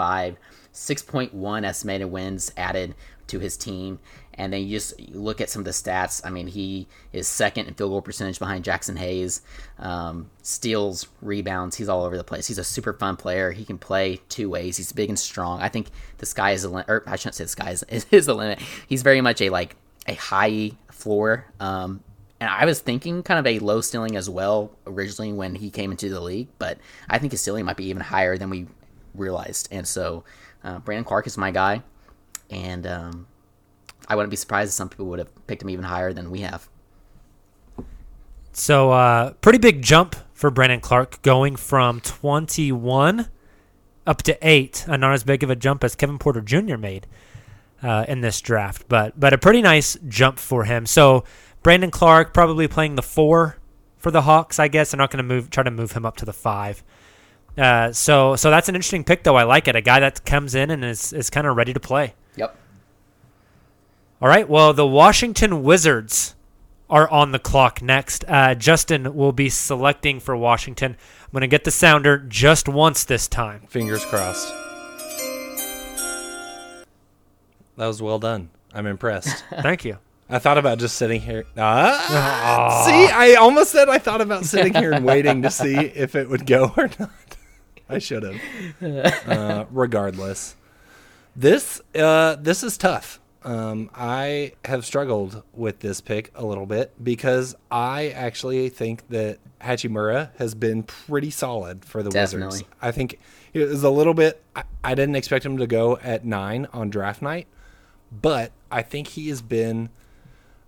6.1 estimated wins added to his team. And then you just look at some of the stats. I mean, he is second in field goal percentage behind Jaxson Hayes. Um, steals, rebounds, he's all over the place. He's a super fun player. He can play two ways. He's big and strong. I think the sky is the limit. Or I shouldn't say the sky is, is the limit. He's very much a like a high floor. Um, and I was thinking kind of a low ceiling as well originally when he came into the league, but I think his ceiling might be even higher than we realized. And so, uh, Brandon Clarke is my guy, and um, I wouldn't be surprised if some people would have picked him even higher than we have. So, uh, pretty big jump for Brandon Clarke going from 21 up to 8. Uh, not as big of a jump as Kevin Porter Jr. made uh, in this draft, but but a pretty nice jump for him. So, Brandon Clarke probably playing the 4 for the Hawks, I guess. They're not going to move try to move him up to the 5. Uh, so so that's an interesting pick though. I like it. A guy that comes in and is is kind of ready to play. Yep. All right. Well, the Washington Wizards are on the clock next. Uh, Justin will be selecting for Washington. I'm going to get the sounder just once this time. Fingers crossed. That was well done. I'm impressed. Thank you. I thought about just sitting here. Ah, see, I almost said I thought about sitting here and waiting to see if it would go or not. I should have. Uh, regardless, this uh, this is tough. Um, I have struggled with this pick a little bit because I actually think that Hachimura has been pretty solid for the Wizards. I think it was a little bit. I, I didn't expect him to go at nine on draft night, but I think he has been.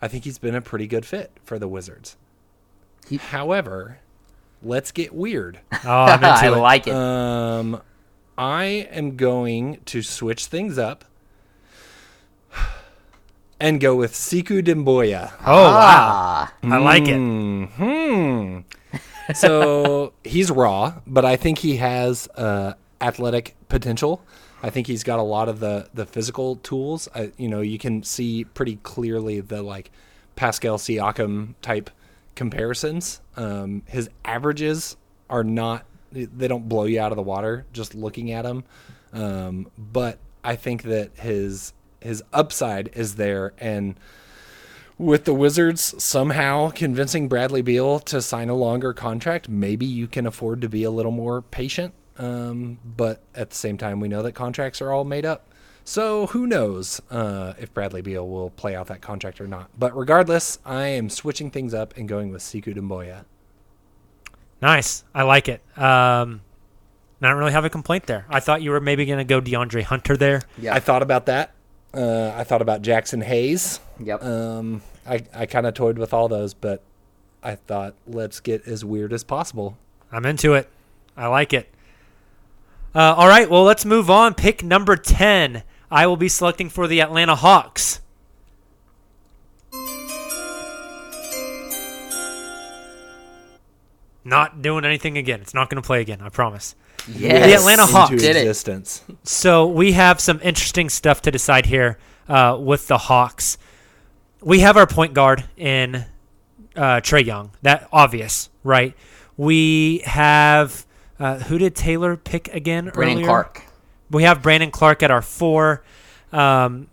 I think he's been a pretty good fit for the Wizards. However, let's get weird. Oh, I'm I like it. Um, I am going to switch things up. and go with Sekou Doumbouya. Oh wow, Ah, I like it. Hmm. So he's raw, but I think he has uh, athletic potential. I think he's got a lot of the the physical tools. I, you know, you can see pretty clearly the like Pascal Siakam type comparisons. Um, his averages are not; they don't blow you out of the water just looking at him. Um, but I think that his his upside is there, and with the Wizards somehow convincing Bradley Beal to sign a longer contract, maybe you can afford to be a little more patient. Um, but at the same time, we know that contracts are all made up. So who knows uh, if Bradley Beal will play out that contract or not. But regardless, I am switching things up and going with Sekou Doumbouya. Nice, I like it. Um, I don't really have a complaint there. I thought you were maybe going to go DeAndre Hunter there. yeah. I thought about that. Uh, I thought about Jaxson Hayes. Yep. Um, I, I kind of toyed with all those, but I thought let's get as weird as possible. I'm into it. I like it. Uh, all right, well, let's move on. Pick number 10. I will be selecting for the Atlanta Hawks. Not doing anything again. It's not going to play again, I promise. Yes. The Atlanta Hawks. Into Did it. existence. So we have some interesting stuff to decide here uh, with the Hawks. We have our point guard in uh, Trae Young. That obvious, right? We have uh, who did Tayler pick again? Brandon earlier? Clarke. We have Brandon Clarke at our four. Um,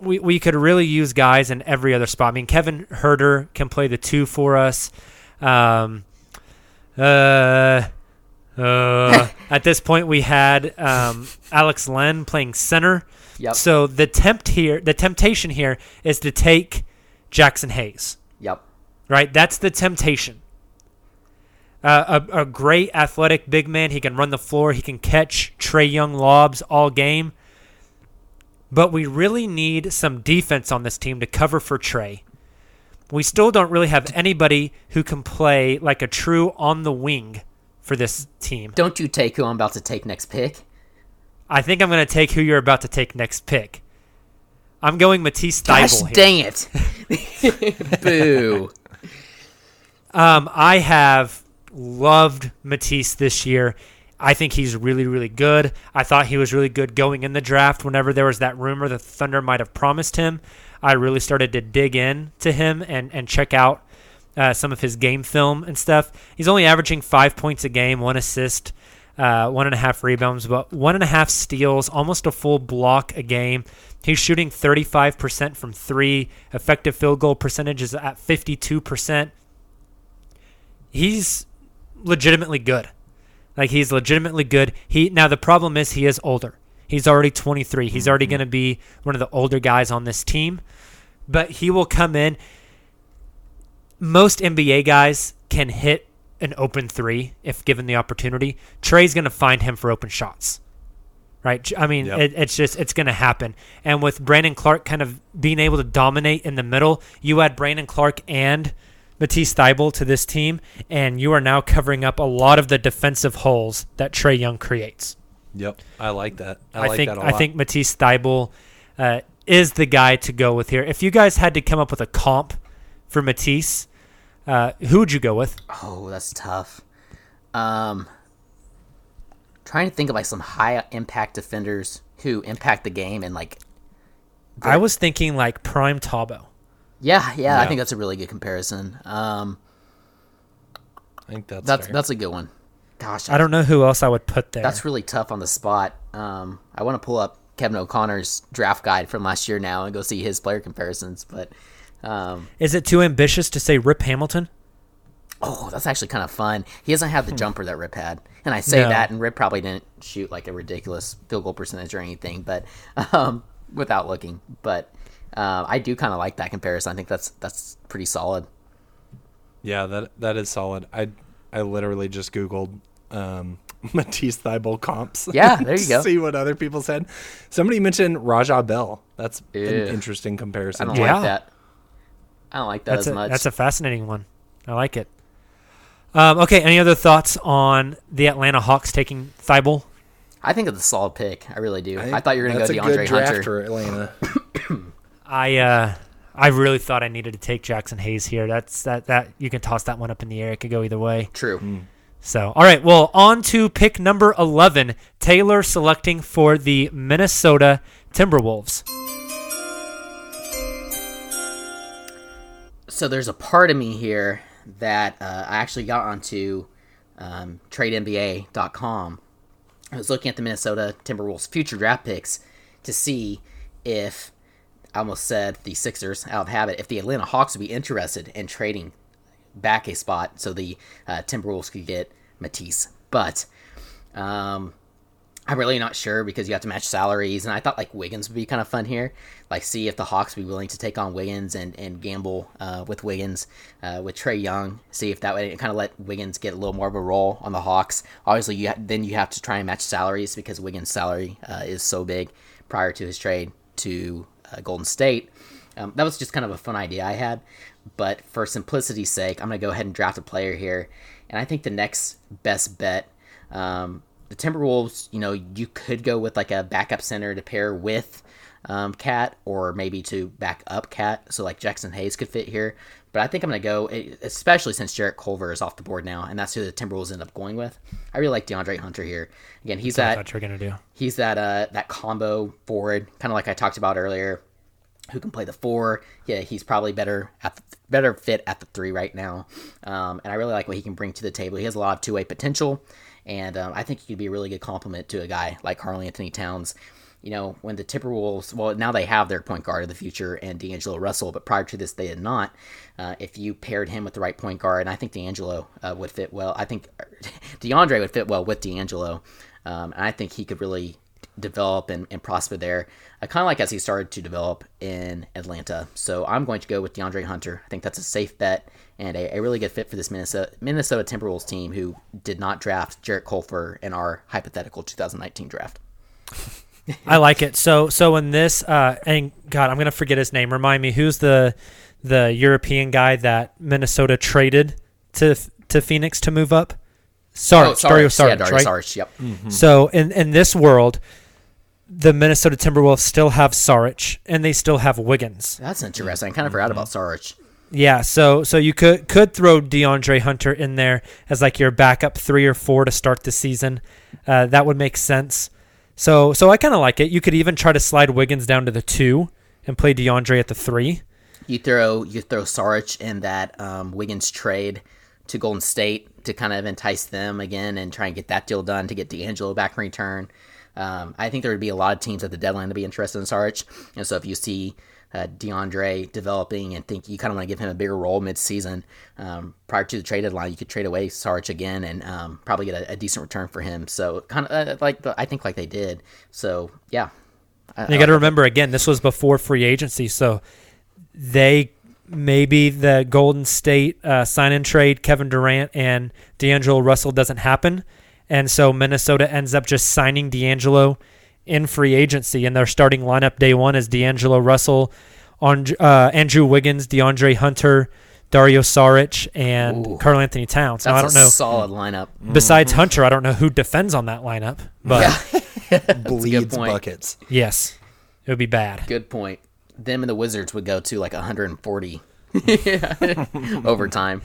we we could really use guys in every other spot. I mean, Kevin Huerter can play the two for us. Um, uh, uh, at this point, we had um, Alex Len playing center. Yep. So the tempt here, the temptation here is to take Jaxson Hayes Yep. right? That's the temptation. Uh, a, a great athletic big man. He can run the floor. He can catch Trae Young lobs all game. But we really need some defense on this team to cover for Trae. We still don't really have anybody who can play like a true on the wing for this team. Don't you take who I'm about to take next pick. I think I'm going to take who you're about to take next pick. I'm going Matisse Gosh here. dang it. Boo. Um, I have loved Matisse this year. I think he's really, really good. I thought he was really good going in the draft. Whenever there was that rumor the Thunder might have promised him, I really started to dig in to him and, and check out uh, some of his game film and stuff. He's only averaging five points a game, one assist, uh, one and a half rebounds, but one and a half steals, almost a full block a game. He's shooting 35% from three. Effective field goal percentage is at 52% he's legitimately good. Like he's legitimately good. He now the problem is he is older. He's already 23. He's already going to be one of the older guys on this team. But he will come in most NBA guys can hit an open 3 if given the opportunity. Trae's going to find him for open shots. Right? I mean, Yep. it, it's just it's going to happen. And with Brandon Clarke kind of being able to dominate in the middle, you add Brandon Clarke and Matisse Thybulle to this team, and you are now covering up a lot of the defensive holes that Trae Young creates. Yep, I like that. I, I, like think that a I think Matisse Thybulle uh, is the guy to go with here. If you guys had to come up with a comp for Matisse, uh, who would you go with? Oh, that's tough. Um, trying to think of like some high impact defenders who impact the game and like, I was thinking like Prime Tabo. yeah, yeah, I think that's a really good comparison. Um, I think that's that's fair. that's a good one. Gosh, I don't know who else I would put there. That's really tough on the spot. Um, I want to pull up Kevin O'Connor's draft guide from last year now and go see his player comparisons. But um, Is it too ambitious to say Rip Hamilton? oh, that's actually kind of fun. He doesn't have the jumper that Rip had, and I say No. that, and Rip probably didn't shoot like a ridiculous field goal percentage or anything, but um, without looking. But uh, I do kind of like that comparison. I think that's that's pretty solid. Yeah, that that is solid. I I literally just googled um, Matisse Thybulle comps. Yeah, there you to go. See what other people said. Somebody mentioned Raja Bell. That's Ew. an interesting comparison. I comparison. don't Yeah. like that. I don't like that That's as a, much. that's a fascinating one. I like it. Um, okay, any other thoughts on the Atlanta Hawks taking Thybulle? I think it's a solid pick. I really do. I, thought you were gonna That's go a good DeAndre draft Hunter. for Atlanta. I uh, I really thought I needed to take Jaxson Hayes here. That's that that you can toss that one up in the air. It could go either way. True. So, all right. Well, on to pick number 11. Tayler selecting for the Minnesota Timberwolves. So there's a part of me here that uh, I actually got onto um, TradeNBA.com. I was looking at the Minnesota Timberwolves future draft picks to see if I almost said the Sixers out of habit if the Atlanta Hawks would be interested in trading back a spot so the uh, Timberwolves could get Matisse. But um, I'm really not sure because you have to match salaries, and I thought like Wiggins would be kind of fun here. Like, see if the Hawks would be willing to take on Wiggins and, and gamble uh, with Wiggins uh, with Trae Young. See if that way kind of let Wiggins get a little more of a role on the Hawks. Obviously, you ha- then you have to try and match salaries because Wiggins' salary uh, is so big prior to his trade to uh, Golden State. Um, that was just kind of a fun idea I had. But for simplicity's sake, I'm to go ahead and draft a player here. And I think the next best bet, um, the Timberwolves, you know, you could go with like a backup center to pair with um, Cat or maybe to back up Cat. So like Jaxson Hayes could fit here. But I think I'm going to go, eh, especially since Jarrett Culver is off the board now, and that's who the Timberwolves end up going with. I really like DeAndre Hunter here. Again, he's I that thought you were gonna do. he's that uh that combo forward, kind of like I talked about earlier, who can play the four. Yeah, he's probably better at the, better fit at the three right now, um, and I really like what he can bring to the table. He has a lot of two way potential, and um, I think he could be a really good complement to a guy like Karl Anthony Towns. You know, when the Timberwolves, well, now they have their point guard of the future and D'Angelo Russell, but prior to this, they did not. Uh, if you paired him with the right point guard, and I think D'Angelo uh, would fit well. I think DeAndre would fit well with D'Angelo, um, and I think he could really develop and, and prosper there, uh, kind of like as he started to develop in Atlanta. So I'm going to go with DeAndre Hunter. I think that's a safe bet and a, a really good fit for this Minnesota, Minnesota Timberwolves team who did not draft Jarrett Culver in our hypothetical 2019 draft. I like it. So so in this uh and God, I'm gonna forget his name. Remind me who's the the European guy that Minnesota traded to to Phoenix to move up? Sarge, Dario Saric, yeah, Dario right? Saric, yep. So in in this world, the Minnesota Timberwolves still have Saric and they still have Wiggins. That's interesting. I kind of forgot about Saric. Yeah, so so you could could throw DeAndre Hunter in there as like your backup three or four to start the season. Uh, that would make sense. So so I kind of like it. You could even try to slide Wiggins down to the two and play DeAndre at the three. You throw you throw Saric in that um, Wiggins trade to Golden State to kind of entice them again and try and get that deal done to get D'Angelo back in return. Um, I think there would be a lot of teams at the deadline to be interested in Saric, and so if you see uh, DeAndre developing and think you kind of want to give him a bigger role mid-season um, prior to the trade deadline, you could trade away Saric again and um, probably get a, a decent return for him. So kind of uh, like the, I think like they did. So yeah, I, you got to remember again, this was before free agency, so they maybe the Golden State uh, sign and trade Kevin Durant and D'Angelo Russell doesn't happen, and so Minnesota ends up just signing D'Angelo in free agency, and their starting lineup day one is D'Angelo Russell, on uh, Andrew Wiggins, DeAndre Hunter. Dario Saric and Ooh. Karl Anthony Towns. Now, that's I don't a know. solid lineup. Besides Hunter, I don't know who defends on that lineup, but Bleeds buckets. yes, it would be bad. Good point. Them and the Wizards would go to like 140 overtime.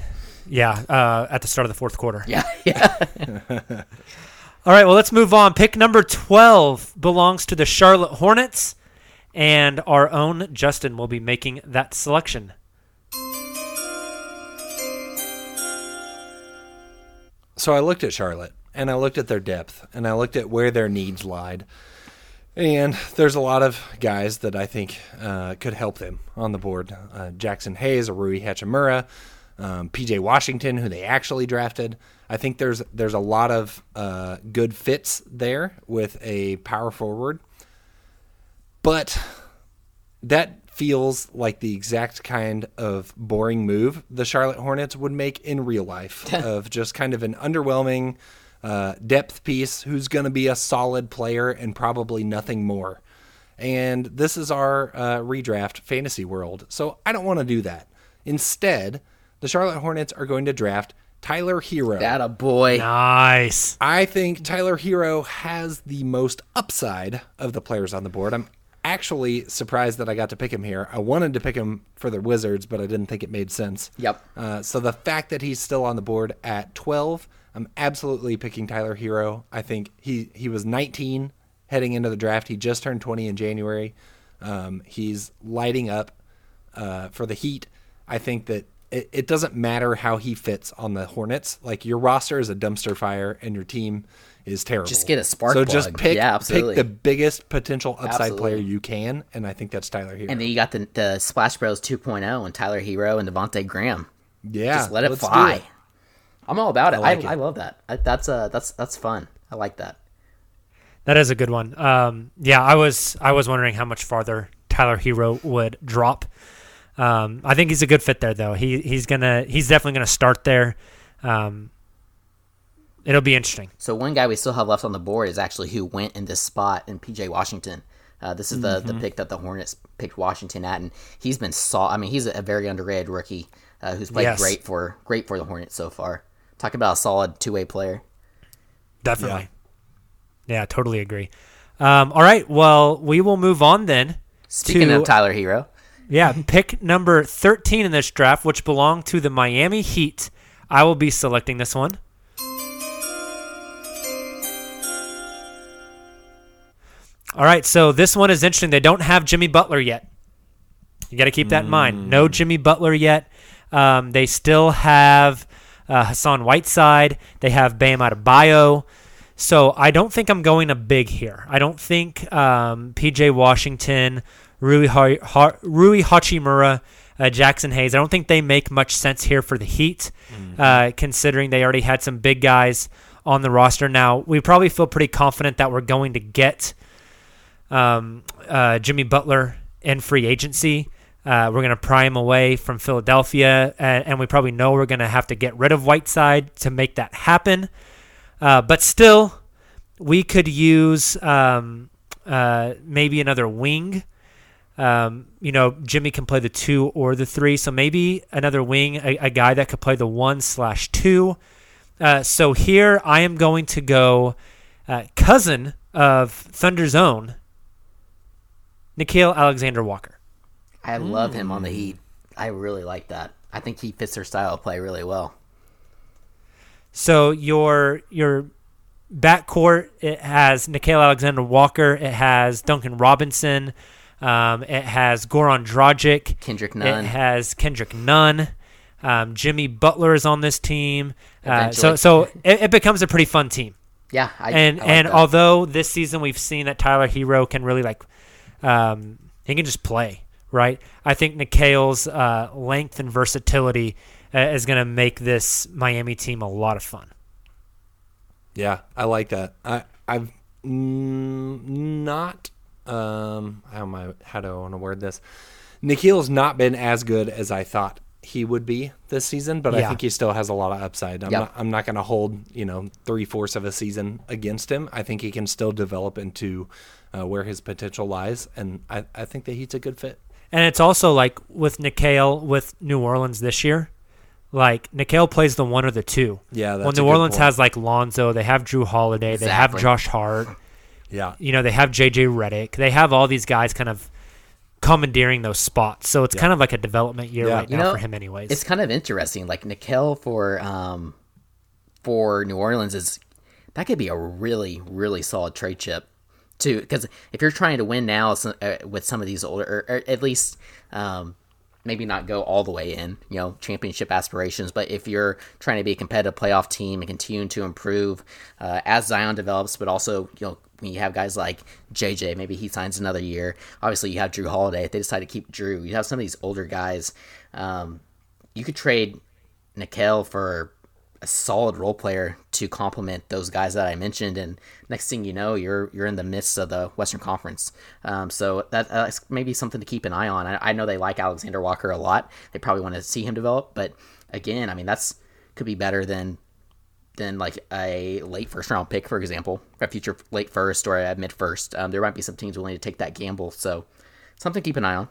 Yeah, uh, at the start of the fourth quarter. Yeah, yeah. All right, well, let's move on. Pick number 12 belongs to the Charlotte Hornets, and our own Justin will be making that selection. So I looked at Charlotte and I looked at their depth and I looked at where their needs lied. And there's a lot of guys that I think uh, could help them on the board. Uh, Jaxson Hayes, or Rui Hachimura, um, PJ Washington, who they actually drafted. I think there's there's a lot of uh, good fits there with a power forward. But that feels like the exact kind of boring move the Charlotte Hornets would make in real life of just kind of an underwhelming uh, depth piece who's going to be a solid player and probably nothing more. And this is our uh, redraft fantasy world. So I don't want to do that. Instead, the Charlotte Hornets are going to draft Tyler Herro. that a boy. Nice. I think Tyler Herro has the most upside of the players on the board. I'm actually surprised that I got to pick him here. I wanted to pick him for the Wizards, but I didn't think it made sense. Yep. Uh, so the fact that he's still on the board at 12, I'm absolutely picking Tyler Herro. I think he he was 19 heading into the draft. He just turned 20 in January. Um, he's lighting up uh, for the Heat. I think that it, it doesn't matter how he fits on the Hornets. Like your roster is a dumpster fire, and your team is terrible. Just get a spark So just pick Yeah, pick absolutely. the biggest potential upside Absolutely. player you can, and I think that's Tyler Herro. And then you got the, the Splash Bros 2.0 and Tyler Herro and Devonte' Graham. yeah, Just let it let's do fly. it. I'm all about it. I, like I, it. love that. I, that's uh that's that's fun. I like that. That is a good one. Um, yeah, I was I was wondering how much farther Tyler Herro would drop. Um, I think he's a good fit there, though. He he's gonna he's definitely gonna start there. Um, it'll be interesting. So one guy we still have left on the board is actually who went in this spot in PJ Washington. Uh, this is the, the pick that the Hornets picked Washington at, and he's been saw. I mean, he's a very underrated rookie uh, who's played Yes. great for great for the Hornets so far. Talk about a solid two way player. Definitely. Yeah, totally agree. Um, all right, well, we will move on then. Speaking to, of Tyler Herro, Yeah, pick number 13 in this draft, which belonged to the Miami Heat. I will be selecting this one. All right, so this one is interesting. They don't have Jimmy Butler yet. You got to keep that in mind. No Jimmy Butler yet. Um, they still have uh, Hassan Whiteside. They have Bam Adebayo. So I don't think I'm going a big here. I don't think um, PJ Washington, Rui, ha- ha- Rui Hachimura, uh, Jaxson Hayes. I don't think they make much sense here for the Heat, uh, considering they already had some big guys on the roster. Now we probably feel pretty confident that we're going to get um, uh, Jimmy Butler in free agency. Uh, we're going to pry him away from Philadelphia, and, and we probably know we're going to have to get rid of Whiteside to make that happen. Uh, but still, we could use um, uh, maybe another wing. Um, you know, Jimmy can play the two or the three, so maybe another wing, a, a guy that could play the one slash two. Uh, so here I am going to go uh, cousin of Thunder's own, Nickeil Alexander Walker. I love him Hmm. on the Heat. I really like that. I think he fits their style of play really well. So your your backcourt it has Nickeil Alexander Walker, it has Duncan Robinson, um, it has Goran Dragic, Kendrick it has Kendrick Nunn, um, Jimmy Butler is on this team. Uh, so so it, it becomes a pretty fun team. Yeah, I, and I like and that. although this season we've seen that Tyler Herro can really like, um, he can just play right. I think Nickeil's uh, length and versatility uh, is going to make this Miami team a lot of fun. Yeah, I like that. I I've mm, not um how am I how do I want to word this? Nickeil's not been as good as I thought he would be this season, but I think he still has a lot of upside. I'm Yep. not I'm not going to hold you know three fourths of a season against him. I think he can still develop into uh, where his potential lies, and I I think that he's a good fit. And it's also like with Nickeil with New Orleans this year, like Nickeil plays the one or the two. Yeah, Well, that's a New good Orleans point. has like Lonzo, they have Jrue Holiday, they have Josh Hart, Yeah, you know, they have JJ Redick. they have all these guys kind of commandeering those spots. So it's kind of like a development year Yeah. right You now know, for him, anyways. It's kind of interesting. Like Nickeil for um for New Orleans is that could be a really really solid trade chip too. Because if you're trying to win now uh, with some of these older, or, or at least um maybe not go all the way in, you know, championship aspirations. But if you're trying to be a competitive playoff team and continue to improve uh, as Zion develops, but also you know you have guys like JJ, maybe he signs another year. Obviously, you have Jrue Holiday. If they decide to keep Jrue, you have some of these older guys. Um, you could trade Nickeil for a solid role player to complement those guys that I mentioned, and next thing you know, you're you're in the midst of the Western Conference. Um, so that, that's maybe something to keep an eye on. I, I know they like Alexander Walker a lot. They probably want to see him develop, but again, I mean that's could be better than than like a late first round pick, for example, a future late first or a mid first. Um, there might be some teams willing to take that gamble, so something to keep an eye on.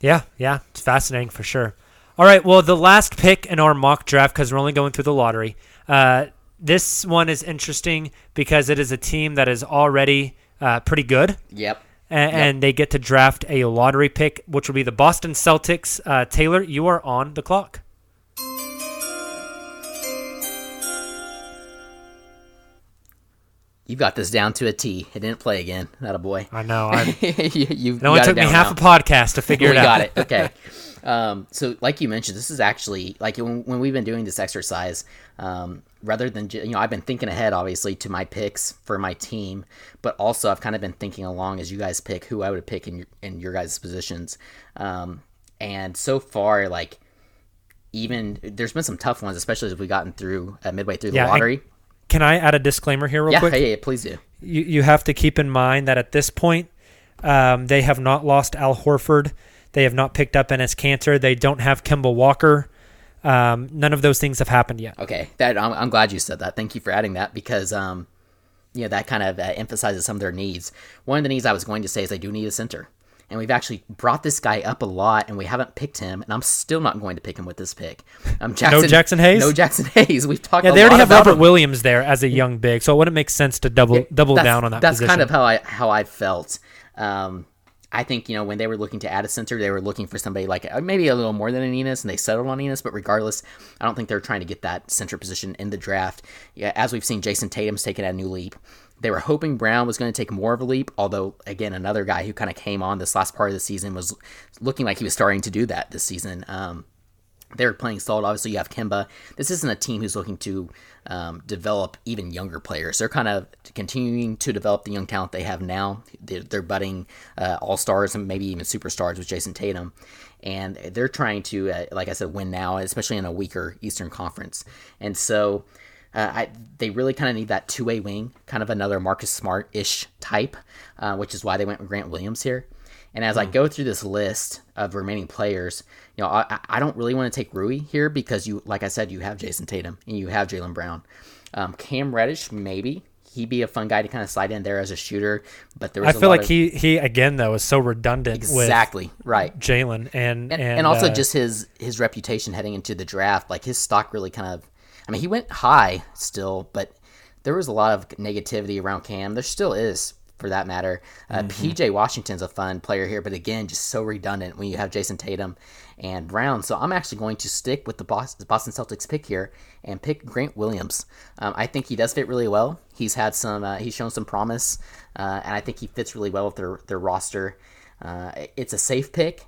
Yeah, yeah, it's fascinating for sure. All right, well, the last pick in our mock draft because we're only going through the lottery. Uh, this one is interesting because it is a team that is already uh, pretty good. Yep. and, and they get to draft a lottery pick, which will be the Boston Celtics. Uh, Tayler, you are on the clock. You got this down to a T. It didn't play again. Not a boy. I know. I, you, you it only took me half now. a podcast to figure it out. got it. Okay. Um, so, like you mentioned, this is actually like when, when we've been doing this exercise. Um, rather than you know, I've been thinking ahead, obviously, to my picks for my team, but also I've kind of been thinking along as you guys pick who I would pick in your in your guys' positions. Um, and so far, like even there's been some tough ones, especially as we've gotten through uh, midway through the Yeah, lottery. Can I add a disclaimer here, real Yeah, quick? yeah, yeah, please do. you, you have to keep in mind that at this point, um, they have not lost Al Horford. They have not picked up Enes Kanter. They don't have Kemba Walker. Um, none of those things have happened yet. Okay, that I'm, I'm glad you said that. Thank you for adding that because um, you know that kind of uh, emphasizes some of their needs. One of the needs I was going to say is they do need a center, and we've actually brought this guy up a lot, and we haven't picked him, and I'm still not going to pick him with this pick. Um, Jaxson, no Jaxson Hayes? No Jaxson Hayes. We've talked. Yeah, they already have Robert him. Williams there as a young big, so it wouldn't make sense to double double down on that position. That's position. kind of how I how I felt. Um, I think you know when they were looking to add a center, they were looking for somebody like uh, maybe a little more than an Enes, and they settled on Enes. But regardless, I don't think they're trying to get that center position in the draft. Yeah, as we've seen, Jayson Tatum's taken a new leap. They were hoping Brown was going to take more of a leap, although again, another guy who kind of came on this last part of the season was looking like he was starting to do that this season. Um, they're playing solid. Obviously, you have Kemba. This isn't a team who's looking to um, develop even younger players. They're kind of continuing to develop the young talent they have now. They're, they're budding uh, all stars and maybe even superstars with Jayson Tatum. And they're trying to, uh, like I said, win now, especially in a weaker Eastern Conference. And so uh, I, they really kind of need that two way wing, kind of another Marcus Smart ish type, uh, which is why they went with Grant Williams here. And as I go through this list of remaining players, you know, I, I don't really want to take Rui here because you, like I said, you have Jayson Tatum and you have Jaylen Brown. Um, Cam Reddish, maybe he'd be a fun guy to kind of slide in there as a shooter, but there was I feel like of- he he again though is so redundant exactly right. with Jaylen and, And, and, also uh, just his his reputation heading into the draft, like his stock really kind of. I mean, he went high still, but there was a lot of negativity around Cam. There still is, for that matter. Uh, PJ Washington's a fun player here, but again, just so redundant when you have Jayson Tatum and Brown. So I'm actually going to stick with the Boston, Boston Celtics pick here and pick Grant Williams. Um, I think he does fit really well. He's had some, uh, he's shown some promise, uh, and I think he fits really well with their their roster. Uh, it's a safe pick,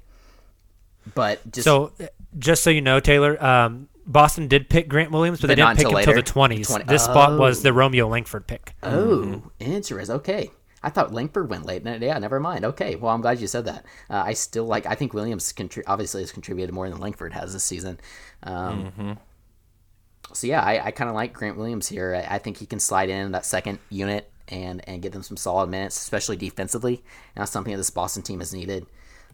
but just So, uh, just so you know, Tayler, um, Boston did pick Grant Williams, but, But they didn't pick him until until the twenties. 20 This spot was Oh. the Romeo Langford pick. Oh, interesting. Okay. I thought Langford went late. Yeah, never mind. Okay. Well, I'm glad you said that. Uh, I still like. I think Williams contri- obviously has contributed more than Langford has this season. Um, So yeah, I, I kind of like Grant Williams here. I, I think he can slide in that second unit and and give them some solid minutes, especially defensively. And that's something that this Boston team has needed.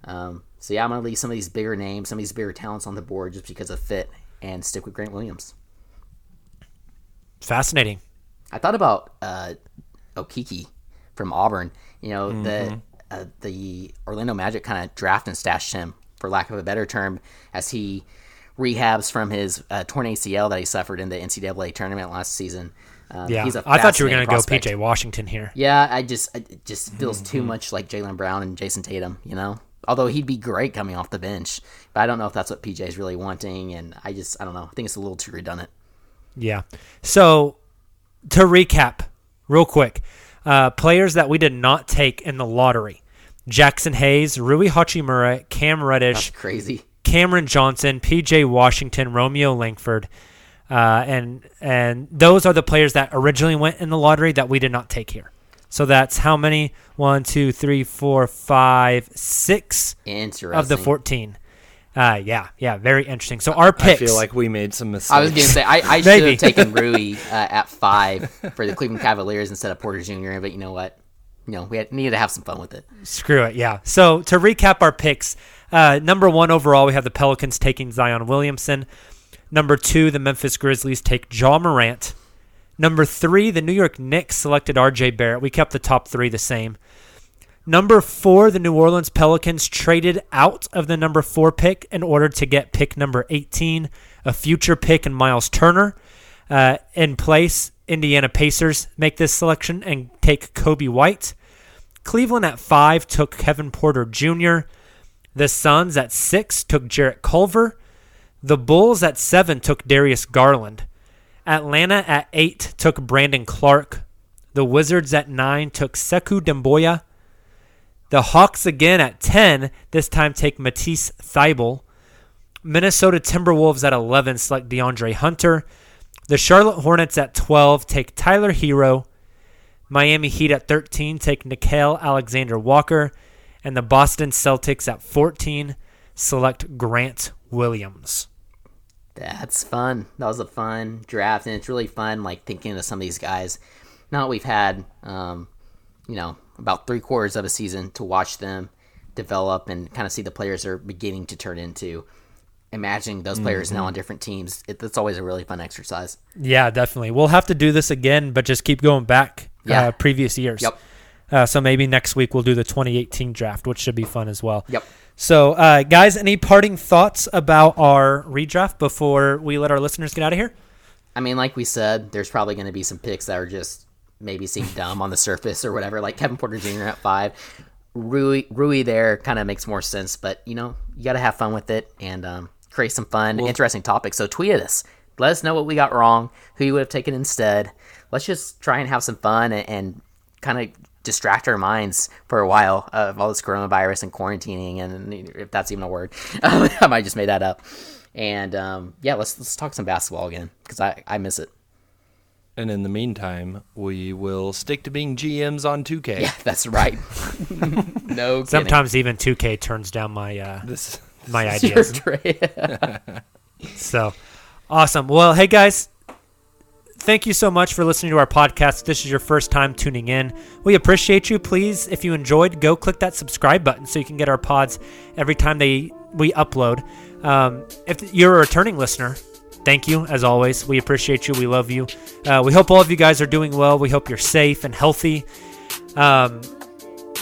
Um, so yeah, I'm gonna leave some of these bigger names, some of these bigger talents on the board just because of fit, and stick with Grant Williams. Fascinating. I thought about uh, Okeke from Auburn. You know, the uh, the Orlando Magic kind of draft and stashed him, for lack of a better term, as he rehabs from his uh, torn ACL that he suffered in the NCAA tournament last season. Um, Yeah, he's a I thought you were going to go. PJ Washington here. Yeah, I just it just feels too much like Jaylen Brown and Jayson Tatum. You know, although he'd be great coming off the bench, but I don't know if that's what PJ is really wanting. And I just I don't know. I think it's a little too redundant. Yeah. So to recap, real quick, uh, players that we did not take in the lottery: Jaxson Hayes, Rui Hachimura, Cam Reddish, Crazy. Cameron Johnson, PJ Washington, Romeo Langford, uh, and and those are the players that originally went in the lottery that we did not take here. So that's how many? One, two, three, four, five, six Interesting. of the fourteen. Uh, yeah, yeah, very interesting. So our picks. I feel like we made some mistakes. I was gonna say I, I should have taken Rui uh, at five for the Cleveland Cavaliers instead of Porter Jr. But you know what? You know we had, needed to have some fun with it. Screw it, yeah. So to recap our picks, uh, number one overall, we have the Pelicans taking Zion Williamson. Number two, the Memphis Grizzlies take Ja Morant. Number three, the New York Knicks selected RJ Barrett. We kept the top three the same. Number four, the New Orleans Pelicans traded out of the number four pick in order to get pick number 18, a future pick and Myles Turner. Uh, in place, Indiana Pacers make this selection and take Coby White. Cleveland at five took Kevin Porter Jr. The Suns at six took Jarrett Culver. The Bulls at seven took Darius Garland. Atlanta at eight took Brandon Clarke. The Wizards at nine took Sekou Doumbouya. The Hawks again at 10, this time take Matisse Thybulle. Minnesota Timberwolves at 11 select DeAndre Hunter. The Charlotte Hornets at 12 take Tyler Herro. Miami Heat at 13 take Nickeil Alexander Walker. And the Boston Celtics at 14 select Grant Williams. That's fun. That was a fun draft, and it's really fun, like thinking of some of these guys. Now that we've had, um, you know, about three quarters of a season to watch them develop and kind of see the players they're beginning to turn into. Imagining those players now on different teams, it, it's always a really fun exercise. Yeah, definitely. We'll have to do this again, but just keep going back Yeah. uh, previous years. Yep. Uh, so maybe next week we'll do the 2018 draft, which should be fun as well. Yep. So, uh, guys, any parting thoughts about our redraft before we let our listeners get out of here? I mean, like we said, there's probably going to be some picks that are just maybe seem dumb on the surface or whatever, like Kevin Porter Jr. at five. Rui, Rui there kind of makes more sense, but you know, you got to have fun with it and um, create some fun, interesting topics. So tweet at us. Let us know what we got wrong, who you would have taken instead. Let's just try and have some fun and, and kind of distract our minds for a while of all this coronavirus and quarantining, and if that's even a word, I might just made that up. And um, yeah, let's let's talk some basketball again because I, I miss it. And in the meantime, we will stick to being GMs on 2K. Yeah, that's right. no, kidding. Sometimes even 2K turns down my uh, This my Your ideas. trade. So awesome. Well, hey guys, thank you so much for listening to our podcast. This is your first time tuning in. We appreciate you. Please, if you enjoyed, go click that subscribe button so you can get our pods every time they we upload. Um, if you're a returning listener, thank you as always. We appreciate you. We love you. Uh, we hope all of you guys are doing well. We hope you're safe and healthy. Um,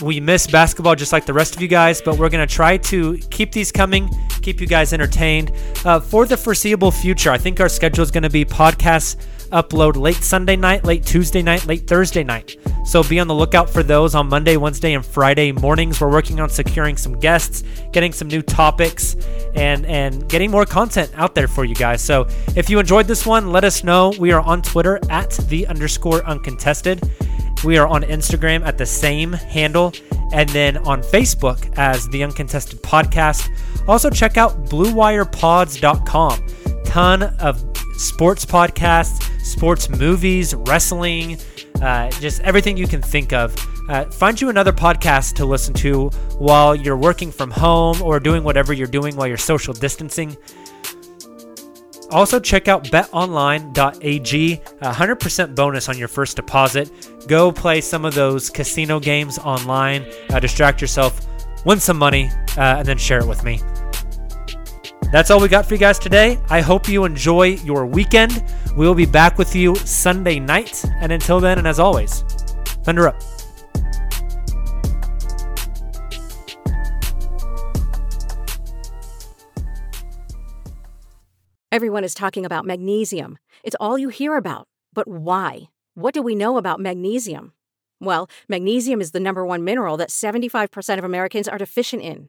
we miss basketball just like the rest of you guys, but we're going to try to keep these coming, keep you guys entertained. Uh, for the foreseeable future, I think our schedule is going to be podcasts upload late Sunday night, late Tuesday night, late Thursday night. So be on the lookout for those on Monday, Wednesday, and Friday mornings. We're working on securing some guests, getting some new topics, and and getting more content out there for you guys. So if you enjoyed this one, let us know. We are on Twitter at the underscore uncontested. We are on Instagram at the same handle, and then on Facebook as the Uncontested Podcast. Also, check out BlueWirePods.com. Ton of sports podcasts, sports movies, wrestling, uh, just everything you can think of. Uh, find you another podcast to listen to while you're working from home or doing whatever you're doing while you're social distancing. Also, check out betonline.ag, 100% bonus on your first deposit. Go play some of those casino games online, uh, distract yourself, win some money, uh, and then share it with me. That's all we got for you guys today. I hope you enjoy your weekend. We will be back with you Sunday night. And until then, and as always, Thunder up. Everyone is talking about magnesium. It's all you hear about. But why? What do we know about magnesium? Well, magnesium is the number one mineral that 75% of Americans are deficient in.